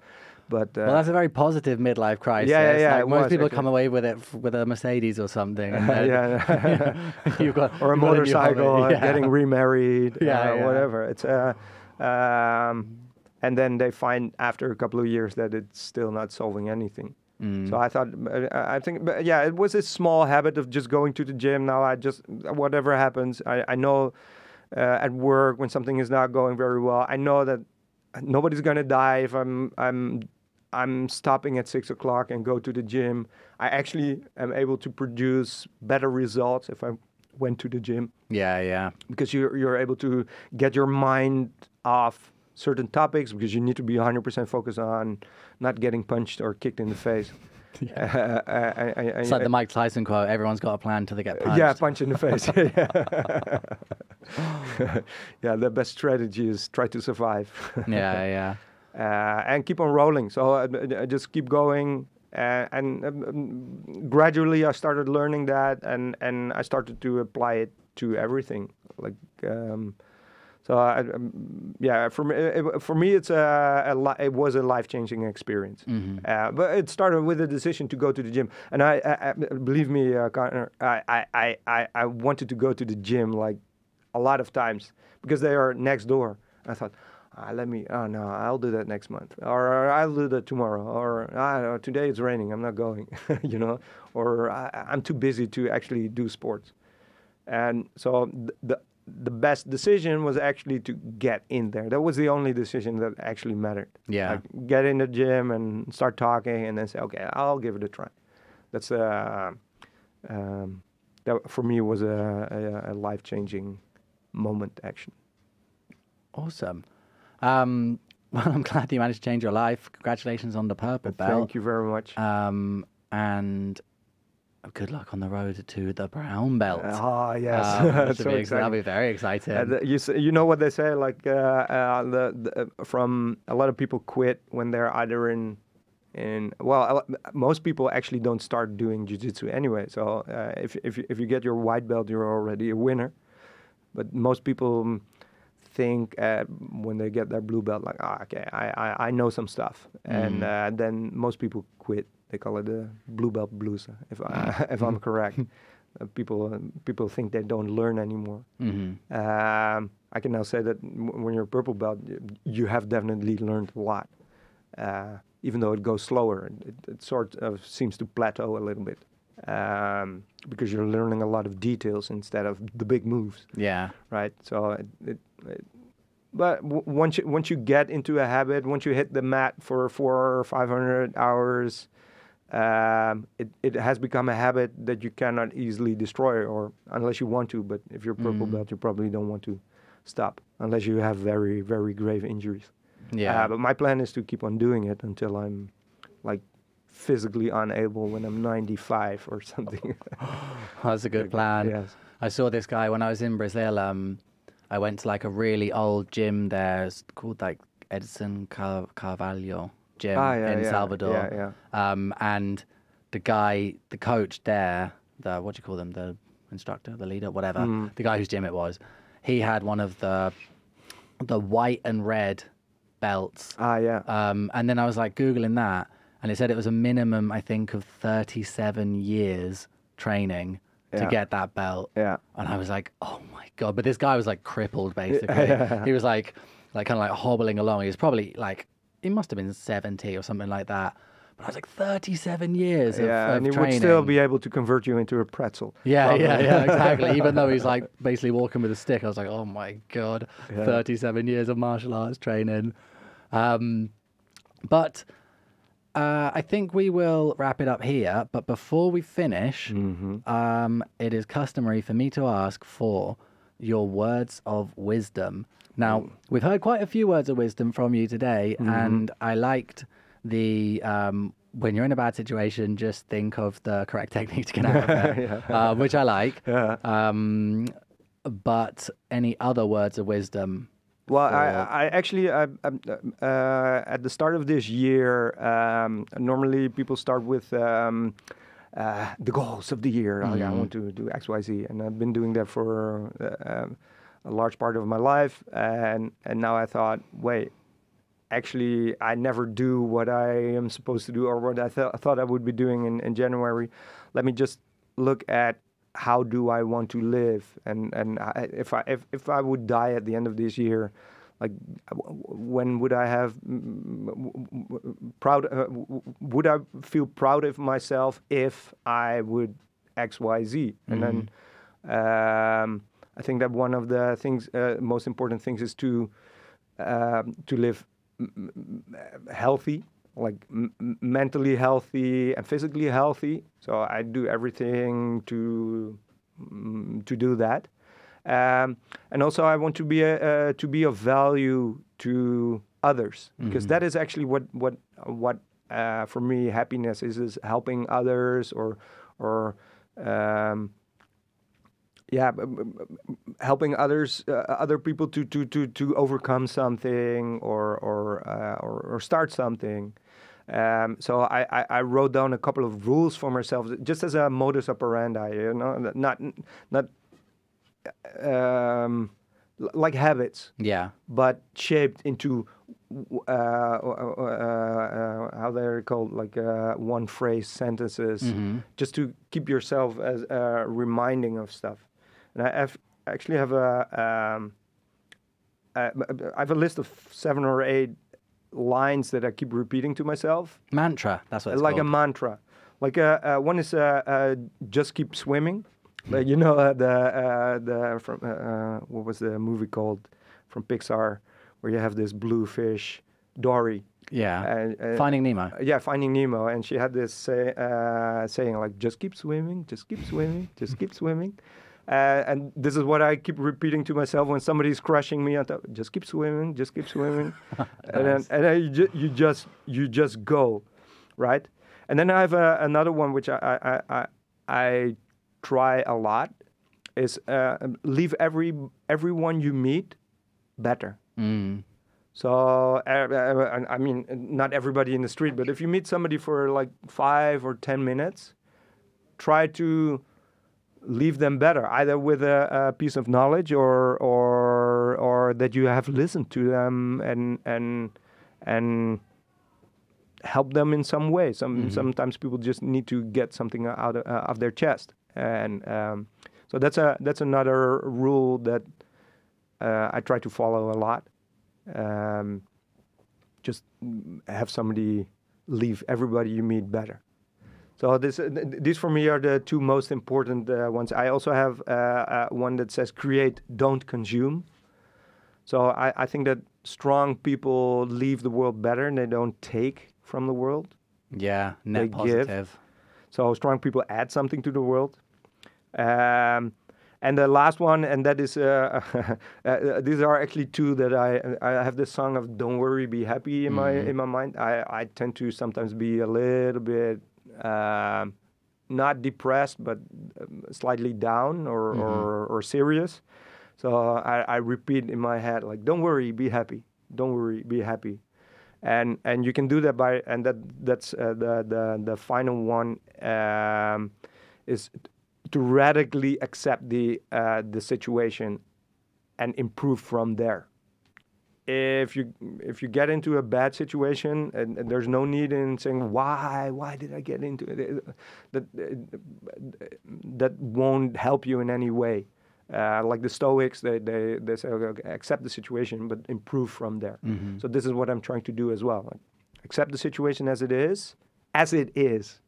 but uh, Well, that's a very positive midlife crisis. yeah, yeah, Like, most was, people actually. come away with it f- with a Mercedes or something. Then, yeah, you've got or a you've got new motorcycle, hobby. uh, getting remarried, Yeah, uh, yeah. whatever. It's uh, um, and then they find after a couple of years that it's still not solving anything. Mm. So I thought, uh, I think, but yeah, it was a small habit of just going to the gym. Now I just, whatever happens, I, I know uh, at work when something is not going very well, I know that nobody's gonna die if I'm, I'm, I'm stopping at six o'clock and go to the gym. I actually am able to produce better results if I went to the gym yeah, yeah. because you're you're able to get your mind off certain topics because you need to be 100% focused on not getting punched or kicked in the face. Uh, uh, I- I- It's like the Mike Tyson quote: "Everyone's got a plan till they get punched." yeah, punch in the face. yeah, the best strategy is try to survive. yeah, yeah. uh, and keep on rolling. So uh, I just keep going, uh, and um, um, gradually I started learning that, and and I started to apply it to everything. Like um, So I, um, yeah, for me, it, for me, it's a, a li- it was a life changing experience. Uh, but it started with a decision to go to the gym, and I, I, I believe me, uh, Connor, I, I- I, I, wanted to go to the gym like a lot of times because they are next door. I thought. Ah, let me. Oh no, I'll do that next month, or, I'll do that tomorrow, or ah, today it's raining. I'm not going, you know, or I, I'm too busy to actually do sports. And so th- the the best decision was actually to get in there. That was the only decision that actually mattered. Yeah. Like get in the gym and start talking, and then say, okay, I'll give it a try. That's uh, um, that for me was a, a, a life changing moment. Actually, Awesome. Um, well, I'm glad you managed to change your life. Congratulations on the purple belt. thank you very much. Um, and good luck on the road to the brown belt. Ah, yes, Um, that so be ex- that'll be very exciting. Uh, the- you you know what they say like uh, uh, the, the uh, from a lot of people quit when they're either in in well a most people actually don't start doing jiu-jitsu anyway. So uh, if if you- if you get your white belt you're already a winner. But most people mm, think uh, when they get their blue belt like ah, okay I, I I know some stuff. And uh, then most people quit they call it the blue belt blues if I, if I'm correct uh, people uh, people think they don't learn anymore hmm um, I can now say that w- when you're a purple belt, y- you have definitely learned a lot. Uh, even though it goes slower, it, it sort of seems to plateau a little bit um, because you're learning a lot of details instead of the big moves, Yeah. right? So, it, it, it, but w- once you once you get into a habit, once you hit the mat for four or five hundred hours, um, it, it has become a habit that you cannot easily destroy, or unless you want to. But if you're purple Mm. belt, you probably don't want to stop unless you have very very grave injuries. Yeah. Uh, but my plan is to keep on doing it until I'm like physically unable when I'm 95 or something. That's a good plan. yes. I saw this guy when I was in Brazil. Um, I went to like a really old gym there. It's called like Edson Car- Carvalho gym Ah, yeah, in yeah, Salvador. yeah, Um, and the guy, the coach there, the what do you call them? The instructor, the leader, whatever. Mm. The guy whose gym it was. He had one of the the white and red belts. Ah, yeah. Um, and then I was like Googling that, and it said it was a minimum, I think, of 37 years training to Yeah. get that belt. Yeah. And I was like, oh my God. But this guy was like crippled, basically. he was like, like kind of like hobbling along. He was probably like, he must have been 70 or something like that. But I was like, 37 years of, yeah, of and he training. would still be able to convert you into a pretzel. Yeah, yeah, yeah, exactly. Even though he's like basically walking with a stick, I was like, oh my god, Yeah. 37 years of martial arts training. Um, but uh, I think we will wrap it up here. But before we finish, Mm-hmm. um, it is customary for me to ask for your words of wisdom. Now, we've heard quite a few words of wisdom from you today, Mm-hmm. and I liked the um, when you're in a bad situation, just think of the correct technique to get out of it, uh, which I like. Yeah. Um, but any other words of wisdom? Well, I, I actually, I, I'm, uh, at the start of this year, um, normally people start with um, uh, the goals of the year. Like, I want to do X, Y, Z, and I've been doing that for uh, um, a large part of my life. And and now I thought, wait, actually, I never do what I am supposed to do or what I th- thought I would be doing in, in January. Let me just look at how do I want to live, and and I, if I if, if I would die at the end of this year, like w- when would I have proud? Uh, would I feel proud of myself if I would X Y Z, and then. Um, I think that one of the things, uh, most important things, is to um, to live m- m- m- healthy, like m- mentally healthy and physically healthy. So I do everything to mm, to do that, um, and also I want to be a, uh, to be of value to others because that is actually what what what uh, for me happiness is is helping others or or um, yeah, b- b- b- helping others, uh, other people to, to, to, to overcome something or or, uh, or or start something. Um, so I, I, I wrote down a couple of rules for myself, just as a modus operandi. You know, not not um, like habits, Yeah. but shaped into uh, uh, uh, how they're called, like uh, one phrase sentences, Mhm. just to keep yourself as uh, reminding of stuff. And I have, actually have a, um, uh, I have a list of seven or eight lines that I keep repeating to myself Mantra. That's what it's like a mantra. Like uh, uh, one is just keep swimming. Like you know uh, the uh, the from uh, uh, what was the movie called from Pixar where you have this blue fish Dory. yeah. And, Finding Nemo. yeah, Finding Nemo, and she had this say, uh, saying like, "Just keep swimming, just keep swimming, just keep swimming," uh, and this is what I keep repeating to myself when somebody's crushing me. I thought, "Just keep swimming, just keep swimming," and then and then you, ju- you just you just go, right? And then I have uh, another one which I, I I I try a lot is uh, leave every everyone you meet better. Mm. So uh, uh, I mean, not everybody in the street, but if you meet somebody for like five or ten minutes, try to leave them better, either with a, a piece of knowledge or or or that you have listened to them and and and help them in some way. Some sometimes people just need to get something out of, uh, of their chest, and um, so that's a that's another rule that uh, I try to follow a lot. Um, just have somebody leave everybody you meet better. So this, uh, th- th- these for me are the two most important uh, ones. I also have uh, uh, one that says create, don't consume. So I, I think that strong people leave the world better and they don't take from the world. Yeah. They Net give. positive. So strong people add something to the world. Um, and the last one, and that is, uh, uh, these are actually two that I I have the song of "Don't Worry, Be Happy" in my in my mind. I I tend to sometimes be a little bit um, not depressed, but um, slightly down or or, or serious. So I, I repeat in my head like, "Don't worry, be happy. Don't worry, be happy." and and you can do that by and that that's uh, the the the final one um, is to radically accept the uh, the situation and improve from there. If you if you get into a bad situation and, and there's no need in saying why why did I get into it that that won't help you in any way. Uh, like the Stoics, they, they, they say, okay, accept the situation, but improve from there. So this is what I'm trying to do as well. Like, accept the situation as it is, as it is,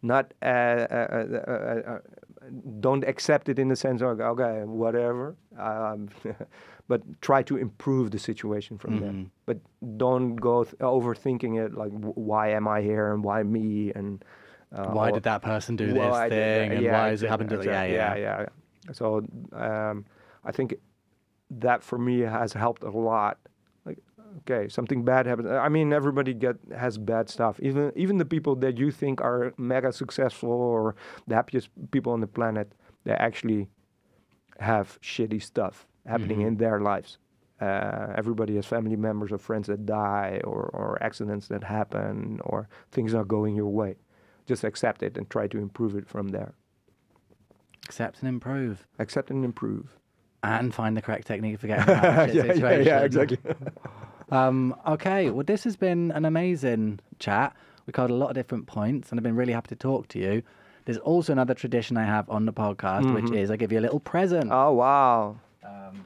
not uh, uh, uh, uh, uh, don't accept it in the sense of okay, whatever, um, but try to improve the situation from there. But don't go th- overthinking it like w- why am I here and why me and uh, Why or- did that person do well, this I did thing? that. And Yeah, why has it happened to exactly. Yeah, yeah. yeah, yeah. So um, I think that for me has helped a lot. Okay, something bad happens. I mean, everybody get has bad stuff. Even even the people that you think are mega successful or the happiest people on the planet, they actually have shitty stuff happening in their lives. Uh, everybody has family members or friends that die, or, or accidents that happen, or things not going your way. Just accept it and try to improve it from there. Accept and improve. Accept and improve. And find the correct technique for getting out of shit yeah, yeah, situation. yeah, exactly. Um, okay, well, this has been an amazing chat. We covered a lot of different points, and I've been really happy to talk to you. There's also another tradition I have on the podcast, which mm-hmm. is I give you a little present. oh wow! Um,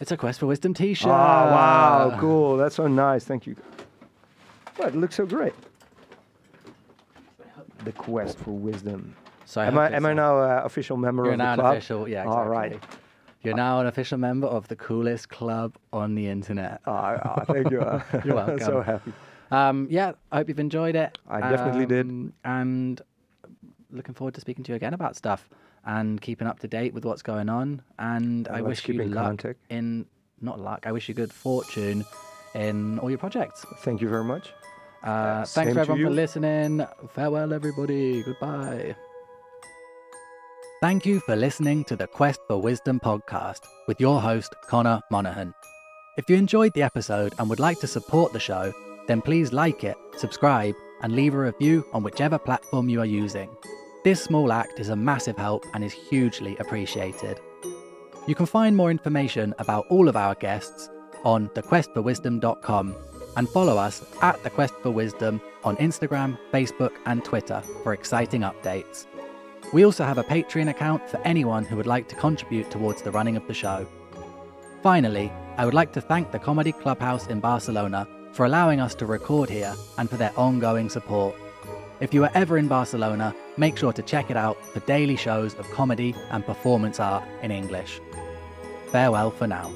it's a Quest for Wisdom t-shirt. Oh ah, wow! Cool. That's so nice. Thank you. Well, it looks so great. The quest for wisdom. So I am I am I uh, now uh, official member You're of the now an club? official, yeah, All right. exactly. You're now an official member of the coolest club on the internet. Ah, ah, thank you. uh, You're welcome. so happy. Um, yeah, I hope you've enjoyed it. I definitely did. Um, And looking forward to speaking to you again about stuff and keeping up to date with what's going on. And I wish you luck contact. in not luck. I wish you good fortune in all your projects. Thank you very much. Uh, thanks for everyone for listening. Farewell, everybody. Goodbye. Thank you for listening to the Quest for Wisdom podcast with your host, Connor Monaghan. If you enjoyed the episode and would like to support the show, then please like it, subscribe, and leave a review on whichever platform you are using. This small act is a massive help and is hugely appreciated. You can find more information about all of our guests on thequestforwisdom.com and follow us at The Quest for Wisdom on Instagram, Facebook, and Twitter for exciting updates. We also have a Patreon account for anyone who would like to contribute towards the running of the show. Finally, I would like to thank the Comedy Clubhouse in Barcelona for allowing us to record here and for their ongoing support. If you are ever in Barcelona, make sure to check it out for daily shows of comedy and performance art in English. Farewell for now.